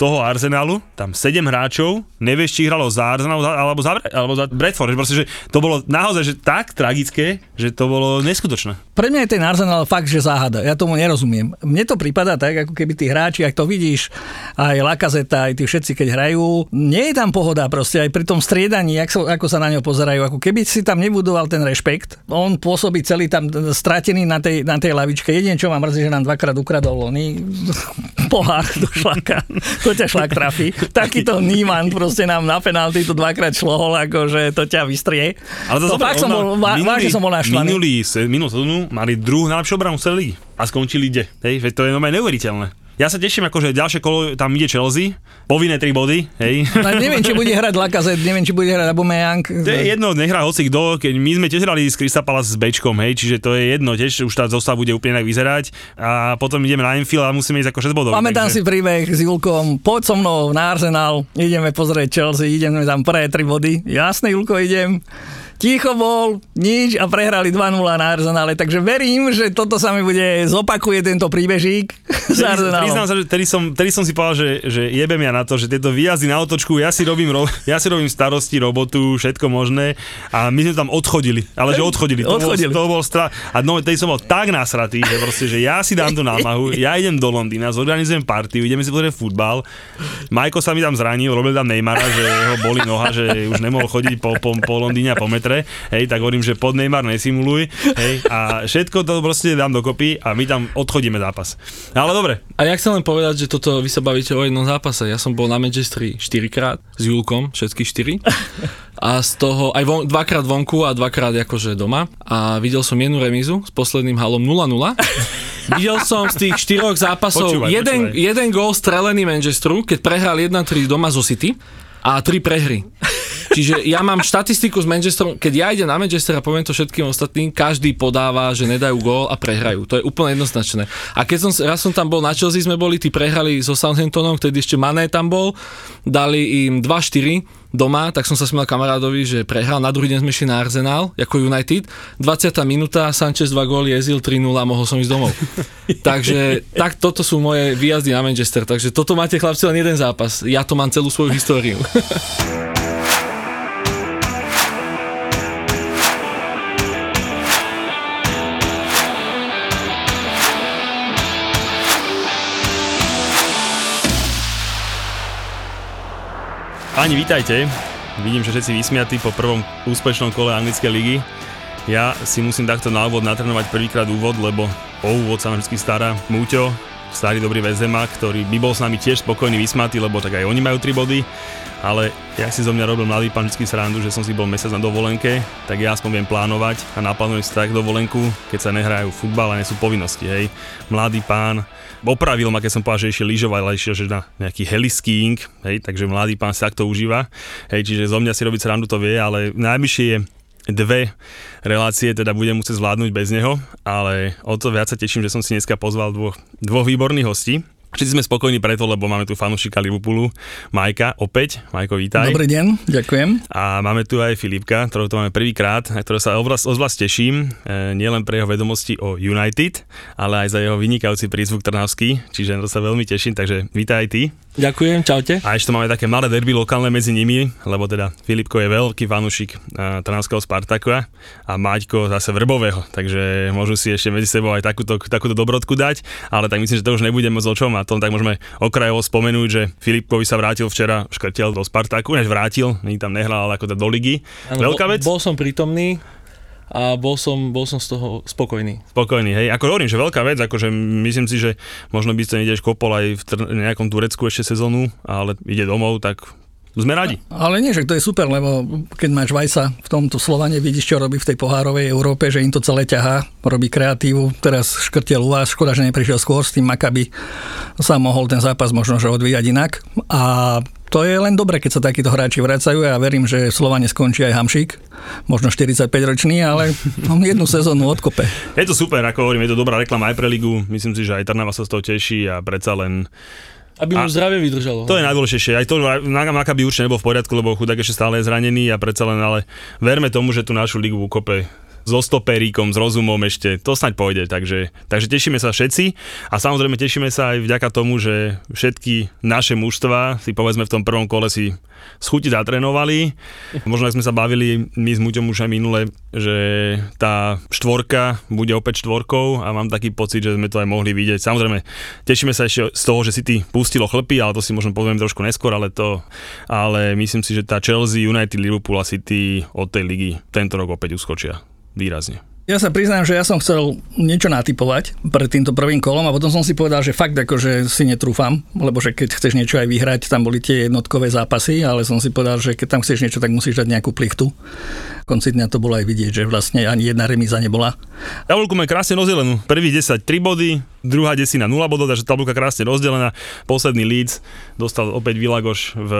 toho Arsenalu, tam 7 hráčov, nevieš, či hralo za Arsenal alebo za, alebo za Bradford. Proste, že to bolo naozaj že tak tragické, že to bolo neskutočné. Pre mňa je ten Arsenal fakt, že záhada. Ja tomu nerozumiem. Mne to prípada tak, ako keby tí hráči, ak to vidíš, aj Lakazeta, aj tí všetci, keď hrajú, nie je tam pohoda proste, aj pri tom striedaní, ako sa, ako sa na ňo pozerajú, ako keby si tam nebudoval ten rešpekt. On pôsobí celý tam stratený na tej, na tej lavičke. Jedine, čo ma mrzí, že nám dvakrát ukradol oný pohár do šlaka. To ťa šlak trafí. Takýto Níman proste nám na penalty to dvakrát šlohol, akože to ťa vystrie. Ale to, to fakt som bol, minulý, vážne som bol naštvaný. Minulý, minulú sezónu mali druhú najlepšiu obranu celý a skončili ide. Hej, to je normálne neuveriteľné. Ja sa teším, akože ďalšie kolo tam ide Chelsea, povinné 3 body, hej. No, neviem, či bude hrať Lakazet, neviem, či bude hrať Aubameyang. To je jedno, nehrá hoci kto, keď my sme tiež hrali s Crystal Palace s Bčkom, hej, čiže to je jedno, tiež už tá zostava bude úplne inak vyzerať a potom ideme na Enfield a musíme ísť ako 6 bodov. Pamätám takže... si príbeh s Julkom, poď so mnou na Arsenal, ideme pozrieť Chelsea, ideme tam pre 3 body. Jasne, Julko, idem ticho bol, nič a prehrali 2-0 na Arsenale, takže verím, že toto sa mi bude, zopakuje tento príbežík s Arsenalom. Priznám sa, že tedy som, tedy som si povedal, že, že jebem ja na to, že tieto výjazdy na otočku, ja si robím, ro, ja si robím starosti, robotu, všetko možné a my sme tam odchodili, ale že odchodili. To odchodili. Bol, to bol stra... A no, tedy som bol tak nasratý, že proste, že ja si dám tú námahu, ja idem do Londýna, zorganizujem partiu, ideme si pozrieť futbal. Majko sa mi tam zranil, robil tam Neymara, že ho boli noha, že už nemohol chodiť po, po, po Londýne a po metre metre, hej, tak hovorím, že pod Neymar nesimuluj, hej, a všetko to proste dám dokopy a my tam odchodíme zápas. Ale dobre. A ja chcem len povedať, že toto vy sa bavíte o jednom zápase. Ja som bol na Manchesteri 4 krát s Julkom, všetky 4. A z toho aj von, dvakrát vonku a dvakrát akože doma. A videl som jednu remízu s posledným halom 0-0. Videl som z tých štyroch zápasov počúvaj, jeden, počúvaj. jeden gól strelený Manchesteru, keď prehral 1-3 doma zo City a tri prehry. Čiže ja mám štatistiku s Manchesterom, keď ja idem na Manchester a poviem to všetkým ostatným, každý podáva, že nedajú gól a prehrajú. To je úplne jednoznačné. A keď som, raz som tam bol na Chelsea, sme boli, tí prehrali so Southamptonom, vtedy ešte Mané tam bol, dali im 2-4 doma, tak som sa smiel kamarádovi, že prehral, na druhý deň sme šli na Arsenal, ako United, 20. minúta, Sanchez 2 góly, jezil 3-0 a mohol som ísť domov. takže tak toto sú moje výjazdy na Manchester, takže toto máte chlapci len jeden zápas, ja to mám celú svoju históriu. Páni, vítajte. Vidím, že všetci vysmiatí po prvom úspešnom kole anglickej ligy. Ja si musím takto na úvod natrenovať prvýkrát úvod, lebo o úvod sa vždy stará Múťo, starý dobrý Vezema, ktorý by bol s nami tiež spokojný vysmatý, lebo tak aj oni majú 3 body ale ja si zo mňa robil mladý pán vždy srandu, že som si bol mesiac na dovolenke, tak ja aspoň viem plánovať a naplánujem si tak dovolenku, keď sa nehrajú futbal a nie sú povinnosti, hej. Mladý pán opravil ma, keď som povedal, že ešte lyžovať, ale išiel, že na nejaký heliskiing, hej, takže mladý pán sa takto užíva, hej, čiže zo mňa si robiť srandu to vie, ale najbližšie je dve relácie teda budem musieť zvládnuť bez neho, ale o to viac sa teším, že som si dneska pozval dvoch, dvoch výborných hostí. Všetci sme spokojní preto, lebo máme tu fanúšika Liverpoolu, Majka, opäť. Majko, vítaj. Dobrý deň, ďakujem. A máme tu aj Filipka, ktorého tu máme prvýkrát, na ktorého sa ozvlášť teším, e, nielen pre jeho vedomosti o United, ale aj za jeho vynikajúci prízvuk Trnavský, čiže na to sa veľmi teším, takže vítaj aj ty. Ďakujem, čaute. A ešte máme také malé derby lokálne medzi nimi, lebo teda Filipko je veľký fanúšik uh, Trnavského Spartaku a Maťko zase Vrbového, takže môžu si ešte medzi sebou aj takúto, takúto dobrodku dať, ale tak myslím, že to už nebudeme o čom a to tak môžeme okrajovo spomenúť, že Filipkovi sa vrátil včera, škrtel do Spartaku, než vrátil, nie tam nehral, ale ako do ligy. Ano, Veľká vec. Bol, som prítomný, a bol som, bol som z toho spokojný. Spokojný, hej. Ako hovorím, že veľká vec, akože myslím si, že možno by ste ideš kopol aj v tr- nejakom Turecku ešte sezónu, ale ide domov, tak sme radi. Ale nie, že to je super, lebo keď máš Vajsa v tomto Slovane, vidíš, čo robí v tej pohárovej Európe, že im to celé ťahá, robí kreatívu, teraz škrtiel u vás, škoda, že neprišiel skôr s tým Makaby, sa mohol ten zápas možno že odvíjať inak. A to je len dobre, keď sa takíto hráči vracajú. Ja verím, že Slovane skončí aj Hamšík, možno 45 ročný, ale jednu sezónu odkope. Je to super, ako hovorím, je to dobrá reklama aj pre ligu. Myslím si, že aj Trnava sa z toho teší a predsa len Aby mu A- zdravie vydržalo. To je najdôležitejšie. Aj to Maka by určite nebol v poriadku, lebo chudák ešte stále je zranený a predsa len, ale verme tomu, že tú našu ligu ukope so stoperíkom, s rozumom ešte, to snaď pôjde, takže, takže tešíme sa všetci a samozrejme tešíme sa aj vďaka tomu, že všetky naše mužstva si povedzme v tom prvom kole si schuti zatrénovali. Možno ak sme sa bavili my s Muťom už aj minule, že tá štvorka bude opäť štvorkou a mám taký pocit, že sme to aj mohli vidieť. Samozrejme, tešíme sa ešte z toho, že si ty pustilo chlpy, ale to si možno poviem trošku neskôr, ale to, ale myslím si, že tá Chelsea, United, Liverpool a City od tej ligy tento rok opäť uskočia výrazne. Ja sa priznám, že ja som chcel niečo natypovať pred týmto prvým kolom a potom som si povedal, že fakt akože si netrúfam, lebo že keď chceš niečo aj vyhrať, tam boli tie jednotkové zápasy, ale som si povedal, že keď tam chceš niečo, tak musíš dať nejakú plichtu. Konci dňa to bolo aj vidieť, že vlastne ani jedna remíza nebola. Tabulku máme krásne rozdelenú. Prvých 10 3 body, druhá desina 0 bodov, takže tabulka krásne rozdelená. Posledný Leeds dostal opäť Vilagoš v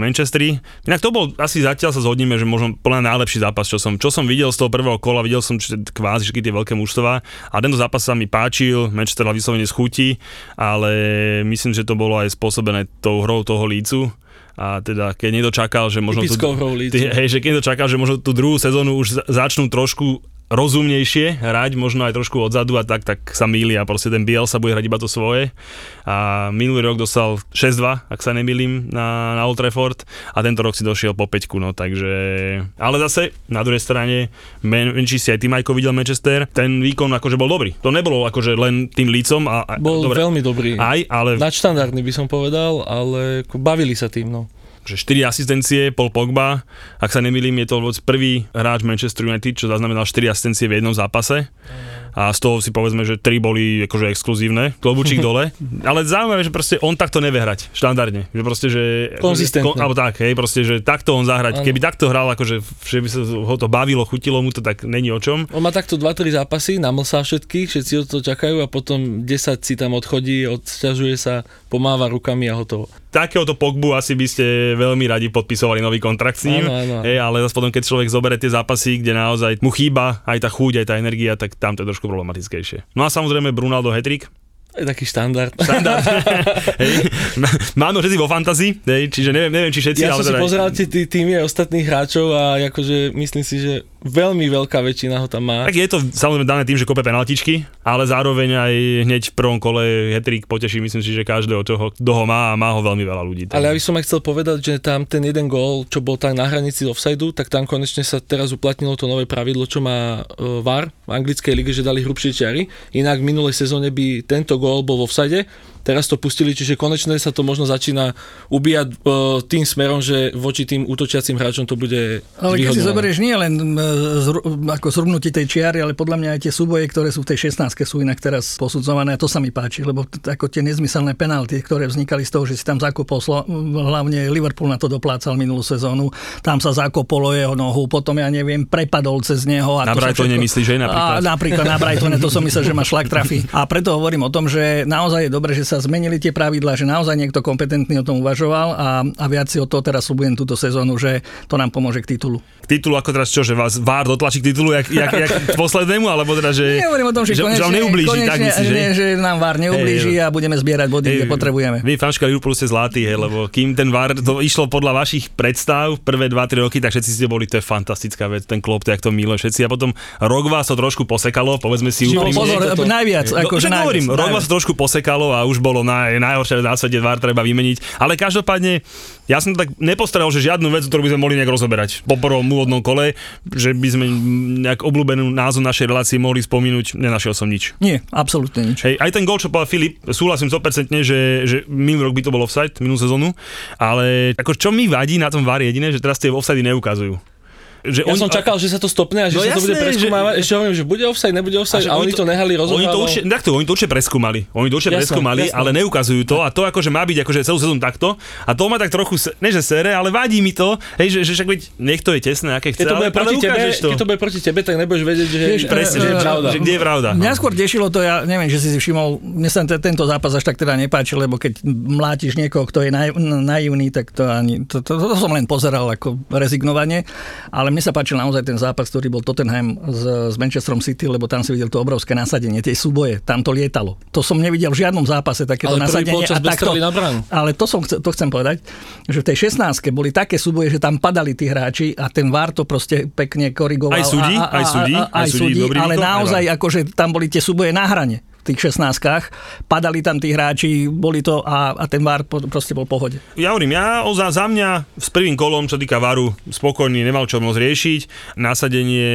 Manchesteri. Inak to bol, asi zatiaľ sa zhodneme, že možno plná najlepší zápas, čo som, čo som videl z toho prvého kola, videl som kvázi všetky tie veľké mužstva a tento zápas sa mi páčil, Manchester vyslovene schutí, ale myslím, že to bolo aj spôsobené tou hrou toho Leedsu a teda keď niekto čakal, že možno... Typickou Hej, že keď niekto čakal, že možno tú druhú sezónu už za- začnú trošku rozumnejšie hrať, možno aj trošku odzadu a tak, tak sa mýli a proste ten Biel sa bude hrať iba to svoje. A minulý rok dostal 6-2, ak sa nemýlim, na, na Old Trafford a tento rok si došiel po 5 no takže... Ale zase, na druhej strane, men, menší si aj ty, Majko, videl Manchester, ten výkon akože bol dobrý. To nebolo akože len tým lícom a, a Bol dobre, veľmi dobrý. aj, ale Nadštandardný by som povedal, ale bavili sa tým, no. Že 4 asistencie, Paul Pogba, ak sa nemýlim, je to prvý hráč Manchester United, čo zaznamenal 4 asistencie v jednom zápase. A z toho si povedzme, že 3 boli akože exkluzívne, klobučík dole. Ale zaujímavé, že proste on takto nevie hrať, štandardne. Že proste, že... Konzistentne. Kon, alebo tak, hej, proste, že takto on zahrať. Áno. Keby takto hral, akože, že by sa ho to bavilo, chutilo mu to, tak není o čom. On má takto 2-3 zápasy, namlsá všetkých, všetci od to čakajú a potom 10 si tam odchodí, odsťažuje sa, pomáva rukami a hotovo. Takéhoto Pogbu asi by ste veľmi radi podpisovali nový kontrakt s ním, Áno, áno. Hej, ale zase potom, keď človek zoberie tie zápasy, kde naozaj mu chýba aj tá chuť, aj tá energia, tak tam to je trošku problematickejšie. No a samozrejme Brunaldo Hetrik, je taký štandard. štandard. hej. Máme ho všetci vo fantazii, hej, čiže neviem, neviem, či všetci, Ja ale som si teda... pozeral tie tý, týmy aj ostatných hráčov a akože myslím si, že veľmi veľká väčšina ho tam má. Tak je to samozrejme dané tým, že kope penaltičky, ale zároveň aj hneď v prvom kole hetrik poteší, myslím si, že každého, čo ho, kto ho má a má ho veľmi veľa ľudí. Ale ja by som aj chcel povedať, že tam ten jeden gól, čo bol tak na hranici offsideu, tak tam konečne sa teraz uplatnilo to nové pravidlo, čo má uh, VAR v anglickej lige, že dali hrubšie čiary. Inak v minulej sezóne by tento gól bol v offside, teraz to pustili, čiže konečne sa to možno začína ubíjať uh, tým smerom, že voči tým útočiacim hráčom to bude Ale keď si zoberieš nie len m, zru, ako zhrnutie tej čiary, ale podľa mňa aj tie súboje, ktoré sú v tej 16 sú inak teraz posudzované a to sa mi páči, lebo t- ako tie nezmyselné penalty, ktoré vznikali z toho, že si tam zakopol, slo- hlavne Liverpool na to doplácal minulú sezónu, tam sa zakopolo jeho nohu, potom ja neviem, prepadol cez neho. A Na Brightone všetko- myslíš, že napríklad? A, napríklad na Brightone, to som myslel, že ma šlak trafí. A preto hovorím o tom, že naozaj je dobré, že sa zmenili tie pravidlá, že naozaj niekto kompetentný o tom uvažoval a, a viac si o to teraz slúbujem túto sezónu, že to nám pomôže k titulu. K titulu ako teraz čo, že vás VAR dotlačí k titulu, jak, jak, jak k poslednému, alebo teda, že... Nehovorím o tom, že, že, konečne, že vám neublíži, konečne, tak myslíš, že? nie, že nám VAR neublíži a budeme zbierať body, kde potrebujeme. Vy, fanška Liverpoolu ste zlatí, hej, lebo kým ten VAR to išlo podľa vašich predstav prvé 2-3 roky, tak všetci ste boli, to je fantastická vec, ten klop, to jak to miluje všetci. A potom rok vás to trošku posekalo, povedzme si No úprimne. pozor, toto. najviac, No, akože však najviac. hovorím, rok najviac. vás trošku posekalo a už bolo naj, najhoršie na svete, VAR treba vymeniť. Ale každopádne, ja som tak nepostaral, že žiadnu vec, ktorú by sme mohli nejak rozoberať po prvom úvodnom kole, že by sme nejak obľúbenú názov našej relácie mohli spomínuť, nenašiel som nič. Nie, absolútne nič. Hej, aj ten gol, čo povedal Filip, súhlasím 100%, že, že minulý rok by to bol offside, minulú sezónu, ale ako čo mi vadí na tom VAR jediné, že teraz tie offside neukazujú. Že Ja som čakal, že sa to stopne a že No sa to bude jasné, preskúmavať. že- Ešte hovorím, že bude offside, nebude offside a, však oni to nehali Oni to rozohrávať. určite, takto, oni to určite preskúmali. Oni to určite Jasné, preskúmali, jasné. ale neukazujú to a to akože má byť akože celú sezónu takto a to ma tak trochu, ne že sere, ale vadí mi to, hej, že, že však veď nech to je tesné, aké chce, Keď to, ale, bude proti ale tebe, to. keď to bude proti tebe, tak nebudeš vedieť, že, Vieš, Presne, že, pravda. že kde je pravda. Mňa skôr tešilo to, ja neviem, že si si všimol, mne sa te- tento zápas až tak teda nepáči, lebo keď mlátiš niekoho, kto je naivný, tak to ani, to, to, to, som len pozeral ako rezignovanie, ale ale mne sa páčil naozaj ten zápas, ktorý bol Tottenham s, s Manchesterom City, lebo tam si videl to obrovské nasadenie, tie súboje, tam to lietalo. To som nevidel v žiadnom zápase takéto Ale nasadenie. bez strely na ale to, som, to chcem povedať, že v tej 16 boli také súboje, že tam padali tí hráči a ten VAR to proste pekne korigoval. Aj súdi, a, a, a, aj súdi, a, aj súdi, ale výkon, naozaj aj akože tam boli tie súboje na hrane tých 16 padali tam tí hráči, boli to a, a ten VAR proste bol pohode. Ja hovorím, ja o- za, za mňa s prvým kolom, čo týka varu, spokojný, nemal čo moc riešiť. Nasadenie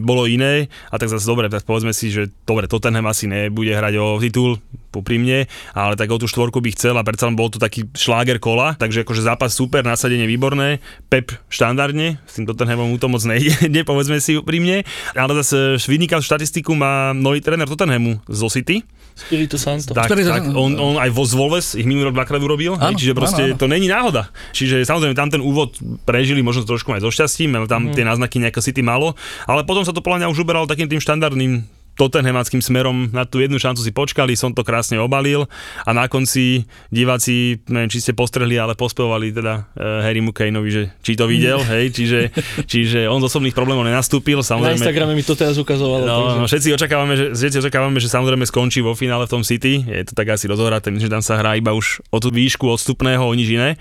bolo iné a tak zase dobre, tak povedzme si, že dobre, Tottenham asi nebude hrať o titul, popri mne, ale tak o tú štvorku by chcel a predsa len bol to taký šláger kola, takže akože zápas super, nasadenie výborné, Pep štandardne, s tým Tottenhamom mu to moc nejde, povedzme si pri mne, ale zase vynikal štatistiku má nový tréner Tottenhamu zo City, Spirito Santo. tak, Ktorý to- tak on, on aj vo Zvolves ich minulý rok dvakrát urobil, hej, Áno, čiže proste áno, áno. to není náhoda. Čiže samozrejme tam ten úvod prežili možno trošku aj so šťastím, tam tie náznaky nejaké City malo, ale potom sa to podľa mňa už uberalo takým tým štandardným Tottenhamackým smerom na tú jednu šancu si počkali, som to krásne obalil a na konci diváci, neviem, či ste postrehli, ale pospevovali teda uh, Harrymu Kaneovi, že či to videl, hej, čiže, čiže on z osobných problémov nenastúpil, Na samozrejme. Instagrame mi to teraz ukazovalo. No, takže- no, všetci očakávame, že, všetci očakávame, že samozrejme skončí vo finále v tom City. Je to tak asi rozohraté, že tam sa hrá iba už o tú výšku odstupného, o nič iné.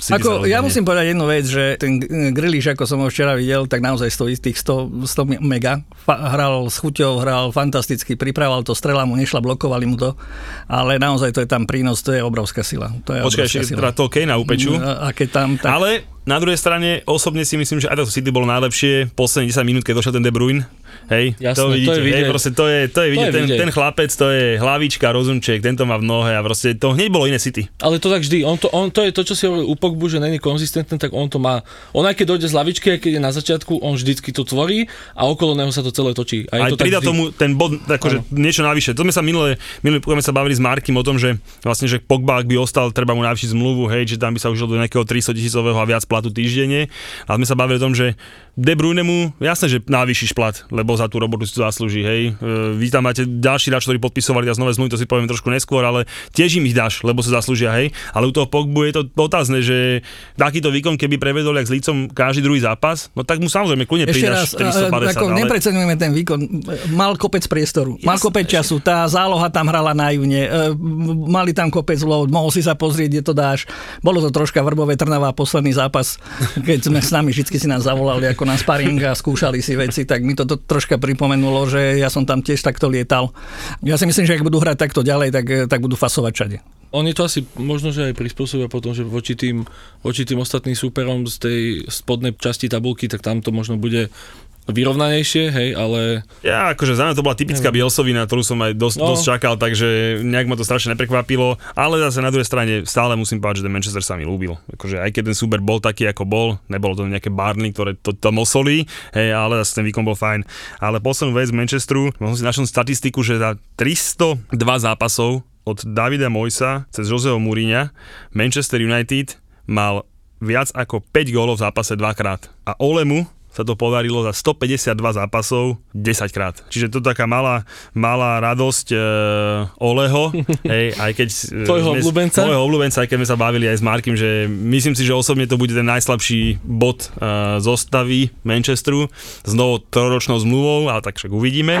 City Ako, ja musím povedať jednu vec, že ten Griliš, ako som ho včera videl, tak naozaj stojí tých 100, 100 mega. Hral s chuťou, hral fantasticky, pripravoval to, strela mu nešla, blokovali mu to, ale naozaj to je tam prínos, to je obrovská sila. To je Počkaj, obrovská ešte teda toho Kejna upeču. A, a keď tam, tak, Ale na druhej strane osobne si myslím, že aj to City bolo najlepšie posledných 10 minút, keď došiel ten De Bruyne. Hej, Jasné, to to vidíte, je hej, vidieť. proste to je, to je vidieť, je ten, vidieť. ten chlapec, to je hlavička, rozumček, tento má v nohe a proste to hneď bolo iné City. Ale to tak vždy, on to, on to je to, čo si hovoril u Pogbu, že není konzistentný, tak on to má. On aj keď dojde z lavičky, aj keď je na začiatku, on vždycky to tvorí a okolo neho sa to celé točí. A je Aj to pridá tomu ten bod, akože niečo navyše. To sme sa minulé, minulé sme sa bavili s Markim o tom, že vlastne, že Pogba, ak by ostal, treba mu navýšiť zmluvu, hej, že tam by sa užil do nejakého 300 tisícového a viac platu týždenne. A sme sa bavili o tom, že De Bruyne mu, jasné, že navýšiš plat, lebo za tú robotu si to zaslúži, hej. E, Vy tam máte ďalší hráč, ktorí podpisovali teraz nové zmluvy, to si poviem trošku neskôr, ale tiež im ich dáš, lebo sa zaslúžia, hej. Ale u toho Pogbu je to otázne, že takýto výkon, keby prevedol jak s lícom každý druhý zápas, no tak mu samozrejme kľudne pridáš 350, a- ako ale... nepreceňujeme ten výkon. Mal kopec priestoru, mal Jasné, kopec času, tá záloha tam hrala na june, e, mali tam kopec lov, mohol si sa pozrieť, kde to dáš. Bolo to troška vrbové Trnava posledný zápas, keď sme s nami vždy si nás zavolali ako na sparing a skúšali si veci, tak mi to, to troška pripomenulo, že ja som tam tiež takto lietal. Ja si myslím, že ak budú hrať takto ďalej, tak, tak budú fasovať všade. On je to asi možno, že aj prispôsobia potom, že voči tým, voči tým ostatným súperom z tej spodnej časti tabulky, tak tam to možno bude vyrovnanejšie, hej, ale Ja, akože za mňa to bola typická bielsovina, ktorú som aj dosť, No. dosť čakal, takže nejak ma to strašne neprekvapilo, ale zase na druhej strane stále musím povedať, že ten Manchester sa mi ľúbil. Akože aj keď ten súber bol taký, ako bol, nebolo to nejaké Barney, ktoré to tam osolí, hej, ale zase ten výkon bol fajn. Ale poslednú vec z Manchesteru, som si našiel statistiku, že za 302 zápasov od Davida Moisa cez Joseho Mourinha Manchester United mal viac ako 5 gólov v zápase dvakrát. A Olemu sa to podarilo za 152 zápasov 10 krát. Čiže to taká malá, malá radosť e, Oleho, hej, aj keď... e, Tvojho obľúbenca? Môjho obľúbenca, aj keď sme sa bavili aj s Markim, že myslím si, že osobne to bude ten najslabší bod e, zostavy Manchesteru s novou troročnou zmluvou, ale tak však uvidíme.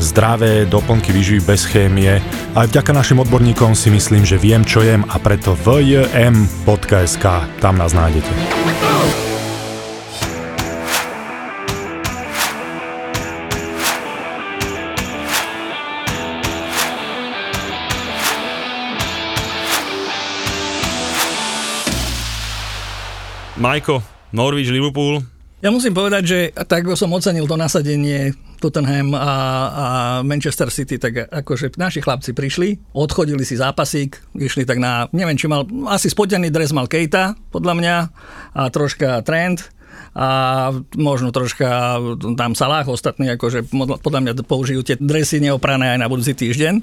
zdravé doplnky výživy bez chémie. Aj vďaka našim odborníkom si myslím, že viem, čo jem a preto vjm.sk, tam nás nájdete. Majko, Norwich, Liverpool, Ja musím povedať, že tak som ocenil to nasadenie Tottenham a, a Manchester City, tak akože naši chlapci prišli, odchodili si zápasík, išli tak na, neviem, či mal, asi spotený dres mal Kejta, podľa mňa, a troška Trent, a možno troška tam Salah ostatní, akože podľa mňa použijú tie dresy neoprané aj na budúci týždeň.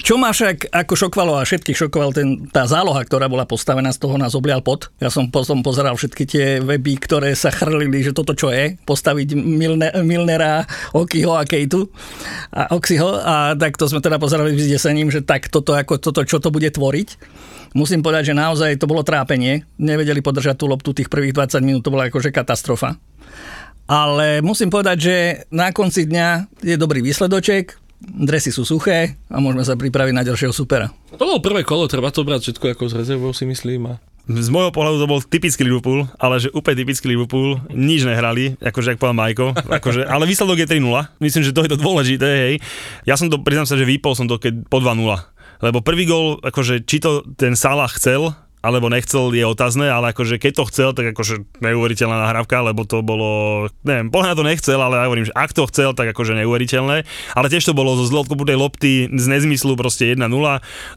Čo ma však ako šokovalo a všetkých šokoval ten, tá záloha, ktorá bola postavená, z toho nás oblial pot. Ja som potom pozeral všetky tie weby, ktoré sa chrlili, že toto čo je, postaviť Milne, Milnera, Okiho a Kejtu a Oxiho a tak to sme teda pozerali s desením, že tak toto, ako toto, čo to bude tvoriť. Musím povedať, že naozaj to bolo trápenie. Nevedeli podržať tú loptu tých prvých 20 minút, to bola akože katastrofa. Ale musím povedať, že na konci dňa je dobrý výsledoček, dresy sú suché a môžeme sa pripraviť na ďalšieho supera. To bolo prvé kolo, treba to brať všetko ako z rezervou si myslím. A... Z môjho pohľadu to bol typický Liverpool, ale že úplne typický Liverpool, nič nehrali, akože ak povedal Majko, akože, ale výsledok je 3-0, myslím, že to je to dôležité, hej. Ja som to, priznám sa, že vypol som to keď po 2-0 lebo prvý gol, akože či to ten Salah chcel, alebo nechcel, je otázne, ale akože keď to chcel, tak akože neuveriteľná nahrávka, lebo to bolo, neviem, pohľad to nechcel, ale ja hovorím, že ak to chcel, tak akože neuveriteľné, ale tiež to bolo zo zlodkoputej lopty, z nezmyslu proste 1-0,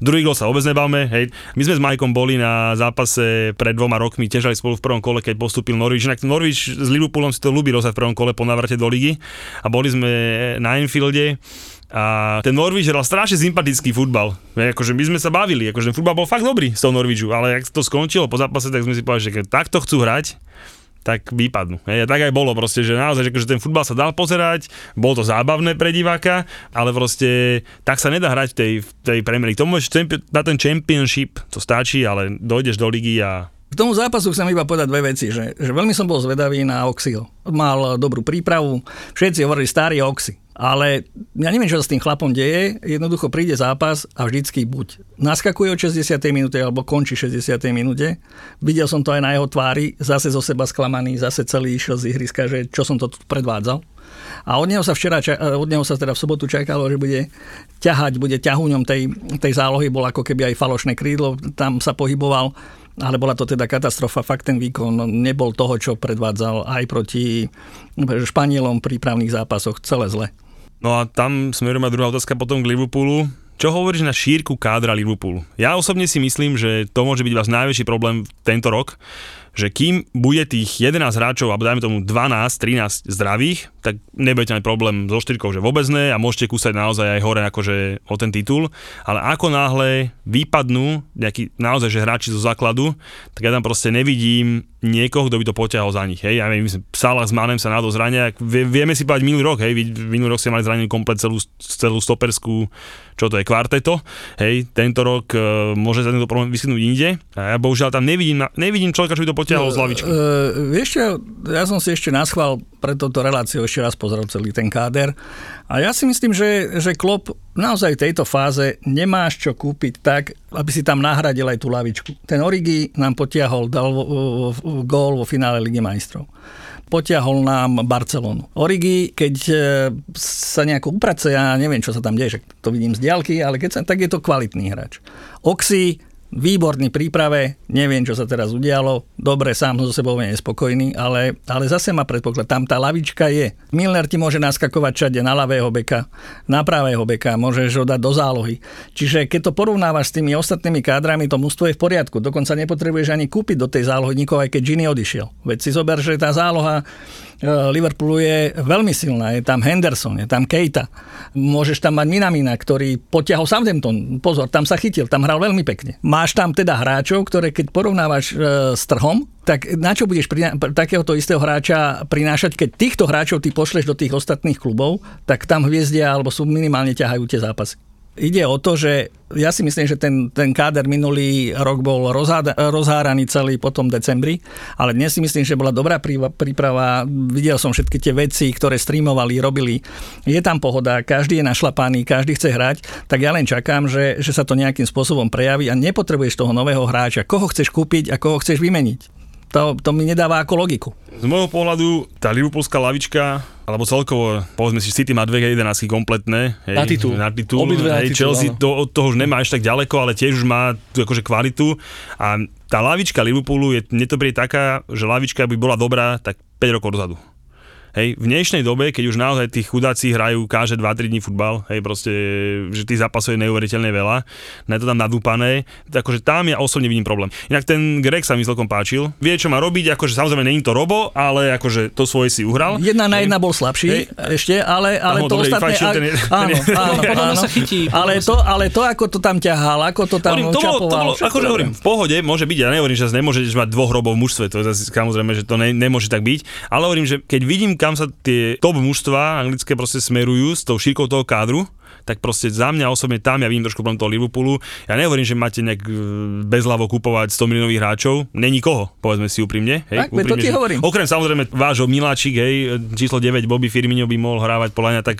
druhý gol sa vôbec nebavme, hej, my sme s Majkom boli na zápase pred dvoma rokmi, tiež aj spolu v prvom kole, keď postúpil Norwich, inak Norwich s Liverpoolom si to ľúbi rozať v prvom kole po návrate do ligy. A boli sme na Enfielde a ten Norwich hral strašne sympatický futbal. Akože my sme sa bavili, akože ten futbal bol fakt dobrý z toho Norwichu, ale ak to skončilo po zápase, tak sme si povedali, že keď takto chcú hrať, tak vypadnú. Hej, a tak aj bolo proste, že naozaj, že ten futbal sa dal pozerať, bolo to zábavné pre diváka, ale proste tak sa nedá hrať v tej, v tej Premier League. Tomu na ten championship to stačí, ale dojdeš do ligy a k tomu zápasu chcem iba povedať dve veci, že, že veľmi som bol zvedavý na Oxyho. Mal dobrú prípravu, všetci hovorili starý Oxy. Ale ja neviem, čo sa s tým chlapom deje. Jednoducho príde zápas a vždycky buď naskakuje od 60. minúte alebo končí 60. minúte. Videl som to aj na jeho tvári, zase zo seba sklamaný, zase celý išiel z ihriska, že čo som to tu predvádzal. A od neho sa včera, od neho sa teda v sobotu čakalo, že bude ťahať, bude ťahuňom tej, tej zálohy, bol ako keby aj falošné krídlo, tam sa pohyboval ale bola to teda katastrofa. Fakt ten výkon nebol toho, čo predvádzal aj proti Španielom v prípravných zápasoch. Celé zle. No a tam smerujeme druhá otázka potom k Liverpoolu. Čo hovoríš na šírku kádra Liverpoolu? Ja osobne si myslím, že to môže byť vás najväčší problém tento rok, že kým bude tých 11 hráčov, alebo dajme tomu 12, 13 zdravých, tak nebudete mať problém so štyrkou, že vôbec ne a môžete kúsať naozaj aj hore akože o ten titul, ale ako náhle vypadnú nejakí naozaj že hráči zo základu, tak ja tam proste nevidím niekoho, kto by to poťahol za nich. Hej. Ja neviem, Salah s Manem sa na to zrania. Vieme si povedať minulý rok, hej, minulý rok ste mali zranenú komplet celú, celú stoperskú čo to je, kvarteto, hej, tento rok uh, môže sa tento problém vyskytnúť inde. A ja bohužiaľ tam nevidím, nevidím človeka, čo by to potiahol z lavičky. Uh, vieš ja som si ešte naschval pre toto reláciu ešte raz pozrel celý ten káder a ja si myslím, že, že Klopp naozaj v tejto fáze nemáš čo kúpiť tak, aby si tam nahradil aj tú lavičku. Ten Origi nám potiahol, dal gól vo finále Ligy majstrov potiahol nám Barcelonu. Origi, keď e, sa nejako uprace, ja neviem, čo sa tam deje, že to vidím z diaľky, ale keď sa, tak je to kvalitný hráč. Oxy, výborný príprave, neviem, čo sa teraz udialo, dobre, sám so sebou je nespokojný, ale, ale zase má predpoklad, tam tá lavička je. Milner ti môže naskakovať čade na ľavého beka, na pravého beka, môžeš ho dať do zálohy. Čiže keď to porovnávaš s tými ostatnými kádrami, to mústvo je v poriadku. Dokonca nepotrebuješ ani kúpiť do tej zálohy nikoho, aj keď Gini odišiel. Veď si zober, že tá záloha Liverpoolu je veľmi silná. Je tam Henderson, je tam Keita. Môžeš tam mať Minamina, ktorý potiahol Southampton. Pozor, tam sa chytil, tam hral veľmi pekne. Máš tam teda hráčov, ktoré keď porovnávaš e, s trhom, tak na čo budeš pri, takéhoto istého hráča prinášať, keď týchto hráčov ty pošleš do tých ostatných klubov, tak tam hviezdia alebo sú minimálne ťahajú tie zápasy. Ide o to, že ja si myslím, že ten, ten káder minulý rok bol rozháraný celý potom decembri, ale dnes si myslím, že bola dobrá príprava. Videl som všetky tie veci, ktoré streamovali, robili. Je tam pohoda, každý je našlapaný, každý chce hrať, tak ja len čakám, že, že sa to nejakým spôsobom prejaví a nepotrebuješ toho nového hráča. Koho chceš kúpiť a koho chceš vymeniť? To, to mi nedáva ako logiku. Z môjho pohľadu tá Liverpoolská lavička, alebo celkovo, povedzme si, City má dve 11 kompletné. Hej, na titul. Na titul. Obidve hej, na titul, Chelsea to, od toho už nemá až tak ďaleko, ale tiež už má tú akože kvalitu. A tá lavička Liverpoolu je, mne to taká, že lavička by bola dobrá, tak 5 rokov dozadu. Hej, v dnešnej dobe, keď už naozaj tí chudáci hrajú káže 2-3 dní futbal, hej, proste, že tých zápasov je neuveriteľne veľa, na to tam nadúpané, akože tam ja osobne vidím problém. Inak ten Greg sa mi celkom páčil, vie, čo má robiť, akože samozrejme není to robo, ale akože to svoje si uhral. Jedna na Hej. jedna bol slabší Hej. ešte, ale, ale to dobre ostatné... vyfajčil, ten je- ten áno, je- áno, mňa áno. sa chytí, Ale to, ale to, ako to tam ťahal, ako to tam Hovorím, to bolo, to bolo, akože hovorím, v pohode môže byť, ja nehovorím, že nemôžeš mať dvoch robov v mužstve, to je zase samozrejme, že to ne, nemôže tak byť, ale hovorím, že keď vidím, kam sa tie top mužstva anglické proste smerujú s tou šírkou toho kádru, tak proste za mňa osobne tam ja vidím trošku problém toho Liverpoolu. Ja nehovorím, že máte nejak e, bezhlavo kupovať 100 miliónových hráčov, není koho, povedzme si úprimne. Hej, Tak, veď to úprimne, ti že- hovorím. Okrem samozrejme vášho Miláčik, hej, číslo 9 Bobby Firmino by mohol hrávať podľa mňa tak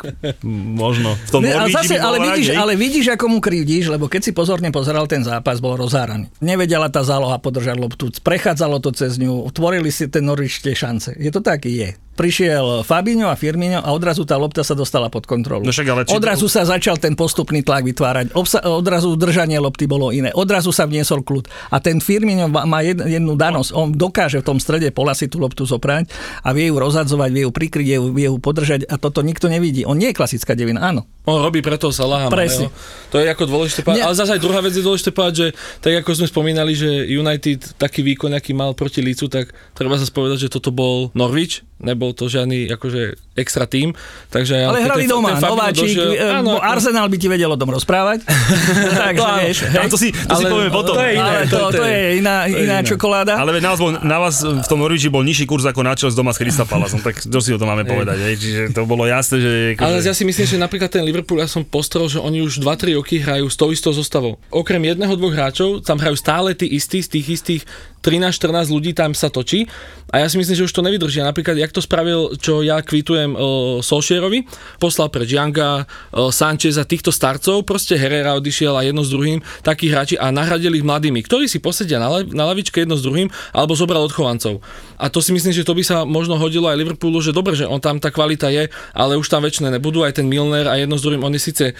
možno v tom Ne, ale, zase, ale, hrať, vidíš, hej. ale vidíš, ako mu krivdíš, lebo keď si pozorne pozeral ten zápas, bol rozháraný. Nevedela tá záloha podržať loptu, prechádzalo to cez ňu, tvorili si ten Norwich tie šance. Je to tak? Je. Prišiel Fabinho a Firmino a odrazu tá lopta sa dostala pod kontrolu. No však ale či- odrazu sa začal ten postupný tlak vytvárať, Obsa- odrazu držanie lopty bolo iné, odrazu sa vniesol kľud. A ten Firmino má má jed- jednu danosť, on dokáže v tom strede pola si tú loptu zoprať a vie ju rozhadzovať, vie ju prikryť, vie ju, vie ju podržať a toto nikto nevidí. On nie je klasická devina, áno. On robí preto Salaha. Presne. Maného. To je ako dôležité povedať. Ale zase aj druhá vec je dôležité povedať, že tak ako sme spomínali, že United taký výkon, aký mal proti Lícu, tak treba sa spovedať, že toto bol Norwich, nebol to žiadny akože extra tým. Takže Ale keď hrali ten- doma, ten Nováčik, došiel- e, áno, Arsenal by ti vedel o tom rozprávať. Takže áno. vieš, hej. to si, to si Ale- povieme potom. to je iné. Ale to, to- to, to je iná, to iná iné. čokoláda. Ale veď na vás, bol, na vás v tom Norwichi bol nižší kurz ako na Chelsea doma s Crystal Palace, no, tak čo si o tom máme povedať, hej? čiže to bolo jasné, že... Akože, Ale ja si myslím, že napríklad ten Liverpool, ja som postrel, že oni už 2-3 roky hrajú s tou istou zostavou. Okrem jedného, dvoch hráčov, tam hrajú stále tí istí, z tých istých 13-14 ľudí tam sa točí. A ja si myslím, že už to nevydržia. Napríklad, jak to spravil, čo ja kvitujem uh, Solskjaerovi, poslal pre Gianga, uh, Sanchez a týchto starcov, proste Herrera odišiel a jedno s druhým, takí hráči a nahradili ich mladými, ktorí si posedia na, la- na lavičke jedno s druhým, alebo zobral odchovancov. A to si myslím, že to by sa možno hodilo aj Liverpoolu, že dobre, že on tam tá kvalita je, ale už tam väčšie nebudú, aj ten Milner a jedno s druhým, on je síce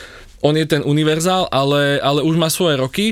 on je ten univerzál, ale, ale už má svoje roky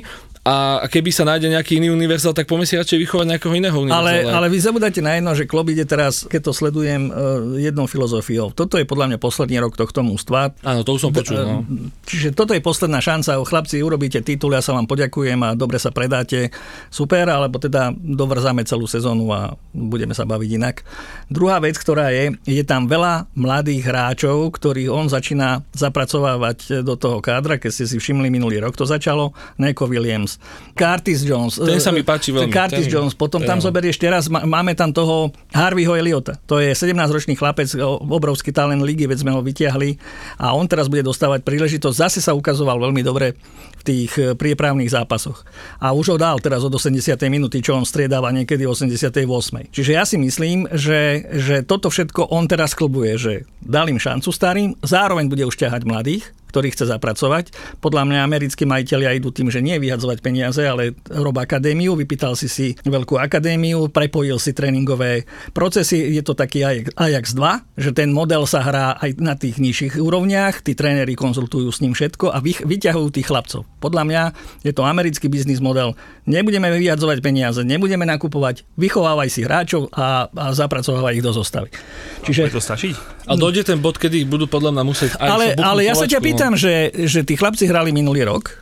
a keby sa nájde nejaký iný univerzál, tak poďme si radšej vychovať nejakého iného Ale, univerzála. ale vy zabudáte na jedno, že Klopp ide teraz, keď to sledujem, e, jednou filozofiou. Toto je podľa mňa posledný rok tohto mústva. Áno, to už som počul. No. Čiže toto je posledná šanca. Chlapci, urobíte titul, ja sa vám poďakujem a dobre sa predáte. Super, alebo teda dovrzáme celú sezónu a budeme sa baviť inak. Druhá vec, ktorá je, je tam veľa mladých hráčov, ktorých on začína zapracovávať do toho kádra, keď ste si všimli minulý rok, to začalo Neko Williams, Curtis Jones. Ten sa mi páči veľmi, Curtis ten- Jones, potom tam ten- zoberieš teraz, má- máme tam toho Harveyho Eliota. To je 17-ročný chlapec, obrovský talent ligy, veď sme ho vytiahli a on teraz bude dostávať príležitosť. Zase sa ukazoval veľmi dobre v tých e, prípravných zápasoch. A už ho dal teraz od 80. minúty, čo on striedáva niekedy v 88. Čiže ja si myslím, že, že toto všetko on teraz klubuje, že dal im šancu starým, zároveň bude už ťahať mladých, ktorý chce zapracovať. Podľa mňa americkí majiteľia idú tým, že nie vyhadzovať peniaze, ale rob akadémiu, vypýtal si si veľkú akadémiu, prepojil si tréningové procesy, je to taký Ajax- Ajax 2, že ten model sa hrá aj na tých nižších úrovniach, tí tréneri konzultujú s ním všetko a vy, vyťahujú tých chlapcov. Podľa mňa je to americký biznis model. Nebudeme vyhadzovať peniaze, nebudeme nakupovať, vychovávaj si hráčov a, a zapracovávaj ich do zostavy. Čiže to stačiť? A dojde ten bod, kedy budú podľa mňa musieť aj ale, ale ja sa ťa polačku, pýtam, že, že tí chlapci hrali minulý rok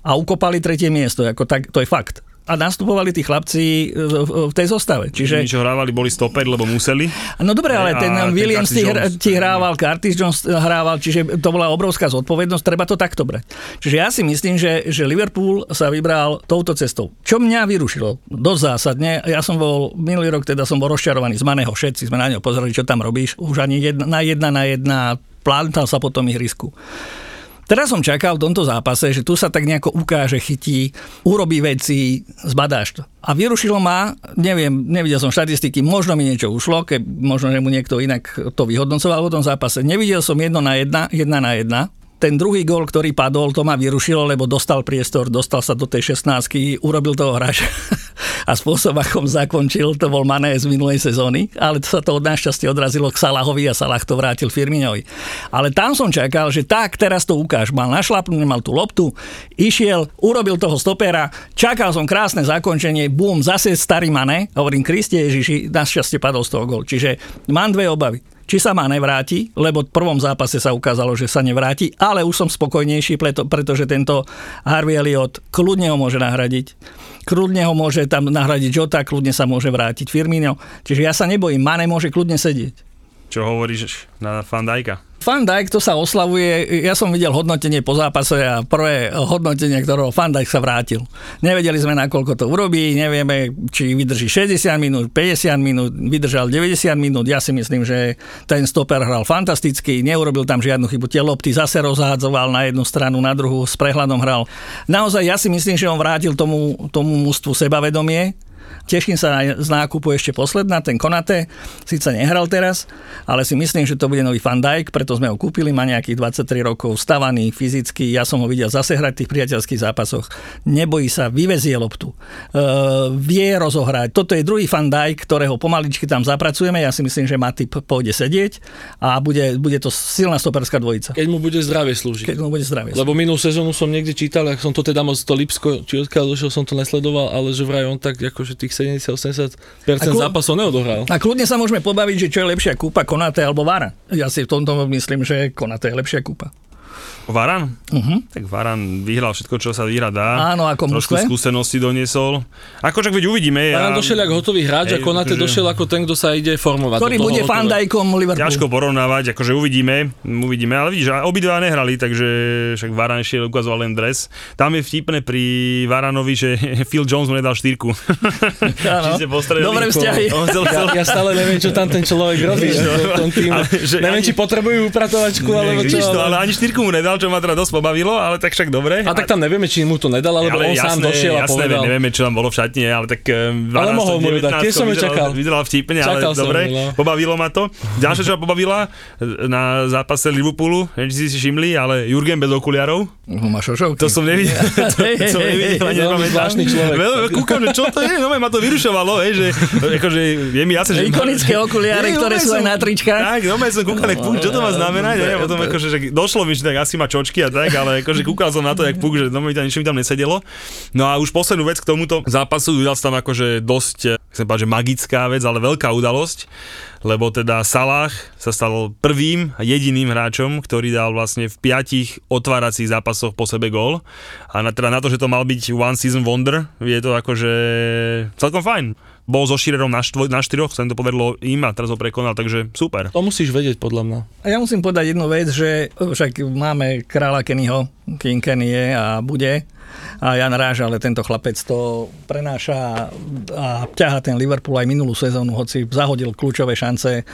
a ukopali tretie miesto, ako tak, to je fakt. A nastupovali tí chlapci v, v tej zostave. Čiže... Čiže, čo hrávali, boli stoper, lebo museli. no dobre, ale A ten ten Williams Curtis ti, ti hrával, Curtis Jones hrával, čiže to bola obrovská zodpovednosť, treba to takto brať. Čiže ja si myslím, že, že Liverpool sa vybral touto cestou. Čo mňa vyrušilo dosť zásadne, ja som bol, minulý rok teda som bol rozčarovaný z Maného, všetci sme na ňo pozerali, čo tam robíš, už ani jedna, na jedna na jedna, plántal sa po tom ihrisku. Teraz som čakal v tomto zápase, že tu sa tak nejako ukáže, chytí, urobí veci, zbadáš to. A vyrušilo ma, neviem, nevidel som štatistiky, možno mi niečo ušlo, keď možno, že mu niekto inak to vyhodnocoval v tom zápase. Nevidel som jedno na jedna, jedna na jedna, ten druhý gól, ktorý padol, to ma vyrušilo, lebo dostal priestor, dostal sa do tej 16 urobil toho hráč a spôsob, ako zakončil, to bol Mané z minulej sezóny, ale to sa to od našťastie odrazilo k Salahovi a Salah to vrátil Firminovi. Ale tam som čakal, že tak, teraz to ukáž. Mal našlapnúť, mal tú loptu, išiel, urobil toho stopera, čakal som krásne zakončenie, bum, zase starý Mané, hovorím, Kriste Ježiši, našťastie padol z toho gol. Čiže mám dve obavy či sa má nevráti, lebo v prvom zápase sa ukázalo, že sa nevráti, ale už som spokojnejší, preto, pretože tento Harvey Elliot kľudne ho môže nahradiť. Kľudne ho môže tam nahradiť Jota, kľudne sa môže vrátiť Firmino. Čiže ja sa nebojím, Mane môže kľudne sedieť. Čo hovoríš na? Van Dijk to sa oslavuje, ja som videl hodnotenie po zápase a prvé hodnotenie, ktorého Van sa vrátil. Nevedeli sme, nakoľko to urobí, nevieme, či vydrží 60 minút, 50 minút, vydržal 90 minút. Ja si myslím, že ten stoper hral fantasticky, neurobil tam žiadnu chybu. Tie lopty zase rozhádzoval na jednu stranu, na druhú, s prehľadom hral. Naozaj ja si myslím, že on vrátil tomu, tomu mústvu sebavedomie, Teším sa na, z nákupu ešte posledná, ten Konate, síce nehral teraz, ale si myslím, že to bude nový Van Dijk, preto sme ho kúpili, má nejakých 23 rokov, stavaný fyzicky, ja som ho videl zase hrať v tých priateľských zápasoch, nebojí sa, vyvezie loptu, uh, vie rozohrať. Toto je druhý Van Dijk, ktorého pomaličky tam zapracujeme, ja si myslím, že Matip pôjde sedieť a bude, bude to silná stoperská dvojica. Keď mu bude zdravie slúžiť. Keď mu bude zdravie. Lebo minulú sezónu som niekde čítal, ak som to teda moc to Lipsko, či odkiaľ došiel, som to nesledoval, ale že vraj on tak akože tých 70-80% Ako- zápasov neodohral. A kľudne sa môžeme pobaviť, že čo je lepšia kúpa, Konate alebo Vara. Ja si v tomto myslím, že Konate je lepšia kúpa. Varan? Uh-huh. Tak Varan vyhral všetko, čo sa vyhrať dá. Áno, ako Trošku Moskve. skúsenosti doniesol. Ako čak veď uvidíme. Baran ja- došiel ako hotový hráč a Hej, Konate akože- došiel ako ten, kto sa ide formovať. Ktorý bude fandajkom Liverpoolu. Ťažko porovnávať, akože uvidíme, uvidíme, ale vidíš, a obidva nehrali, takže však Varan ešte ukazoval len dres. Tam je vtipné pri Varanovi, že Phil Jones mu nedal štyrku. Áno. Dobré vzťahy. Ja, ja stále neviem, čo tam ten človek robí. Vidíš to? v tom týme. Ale že neviem, ani- či potrebujú upratovačku, alebo čo. Ale ani štyrku mu nedal, čo ma teda dosť pobavilo, ale tak však dobre. A tak tam nevieme, či mu to nedal, alebo on sám došiel a jasné, povedal. nevieme, čo tam bolo v šatni, ale tak eh, Ale mohol mu dať, tiež som ju vyzeral- čakal. Vyzeral vtipne, ale Čakal som dobre, ju, no. pobavilo ma to. Ďalšia, čo ma pobavila na zápase Liverpoolu, neviem, či si si všimli, ale Jurgen bez okuliarov, No, máš ošovky. to som nevidel, to, to som nevidel, ani nepamätám. zvláštny človek. Veľmi, kúkam, že čo to je, no ma to vyrušovalo, hej, že akože je mi jasné, že... Ikonické okuliare, ktoré sú aj som- na tričkách. Tak, no som kúkal, čo to má znamenať, neviem, potom akože, že došlo mi, že tak asi má čočky a tak, ale akože kúkal som na to, jak puk, že no mi tam niečo mi tam nesedelo. No a už poslednú vec k tomuto zápasu, udal sa tam akože dosť, chcem povedať, že magická vec, ale veľká udalosť, lebo teda Salah sa stal prvým a jediným hráčom, ktorý dal vlastne v piatich otváracích zápasoch po sebe gól. A na, teda na to, že to mal byť one season wonder, je to akože celkom fajn. Bol so Širerom na, štvo, na štyroch, sa im to povedlo im a teraz ho prekonal, takže super. To musíš vedieť, podľa mňa. A ja musím povedať jednu vec, že však máme kráľa Kennyho, King Kenny je a bude. A Jan Ráž, ale tento chlapec to prenáša a ťaha ten Liverpool aj minulú sezónu, hoci zahodil kľúčové šance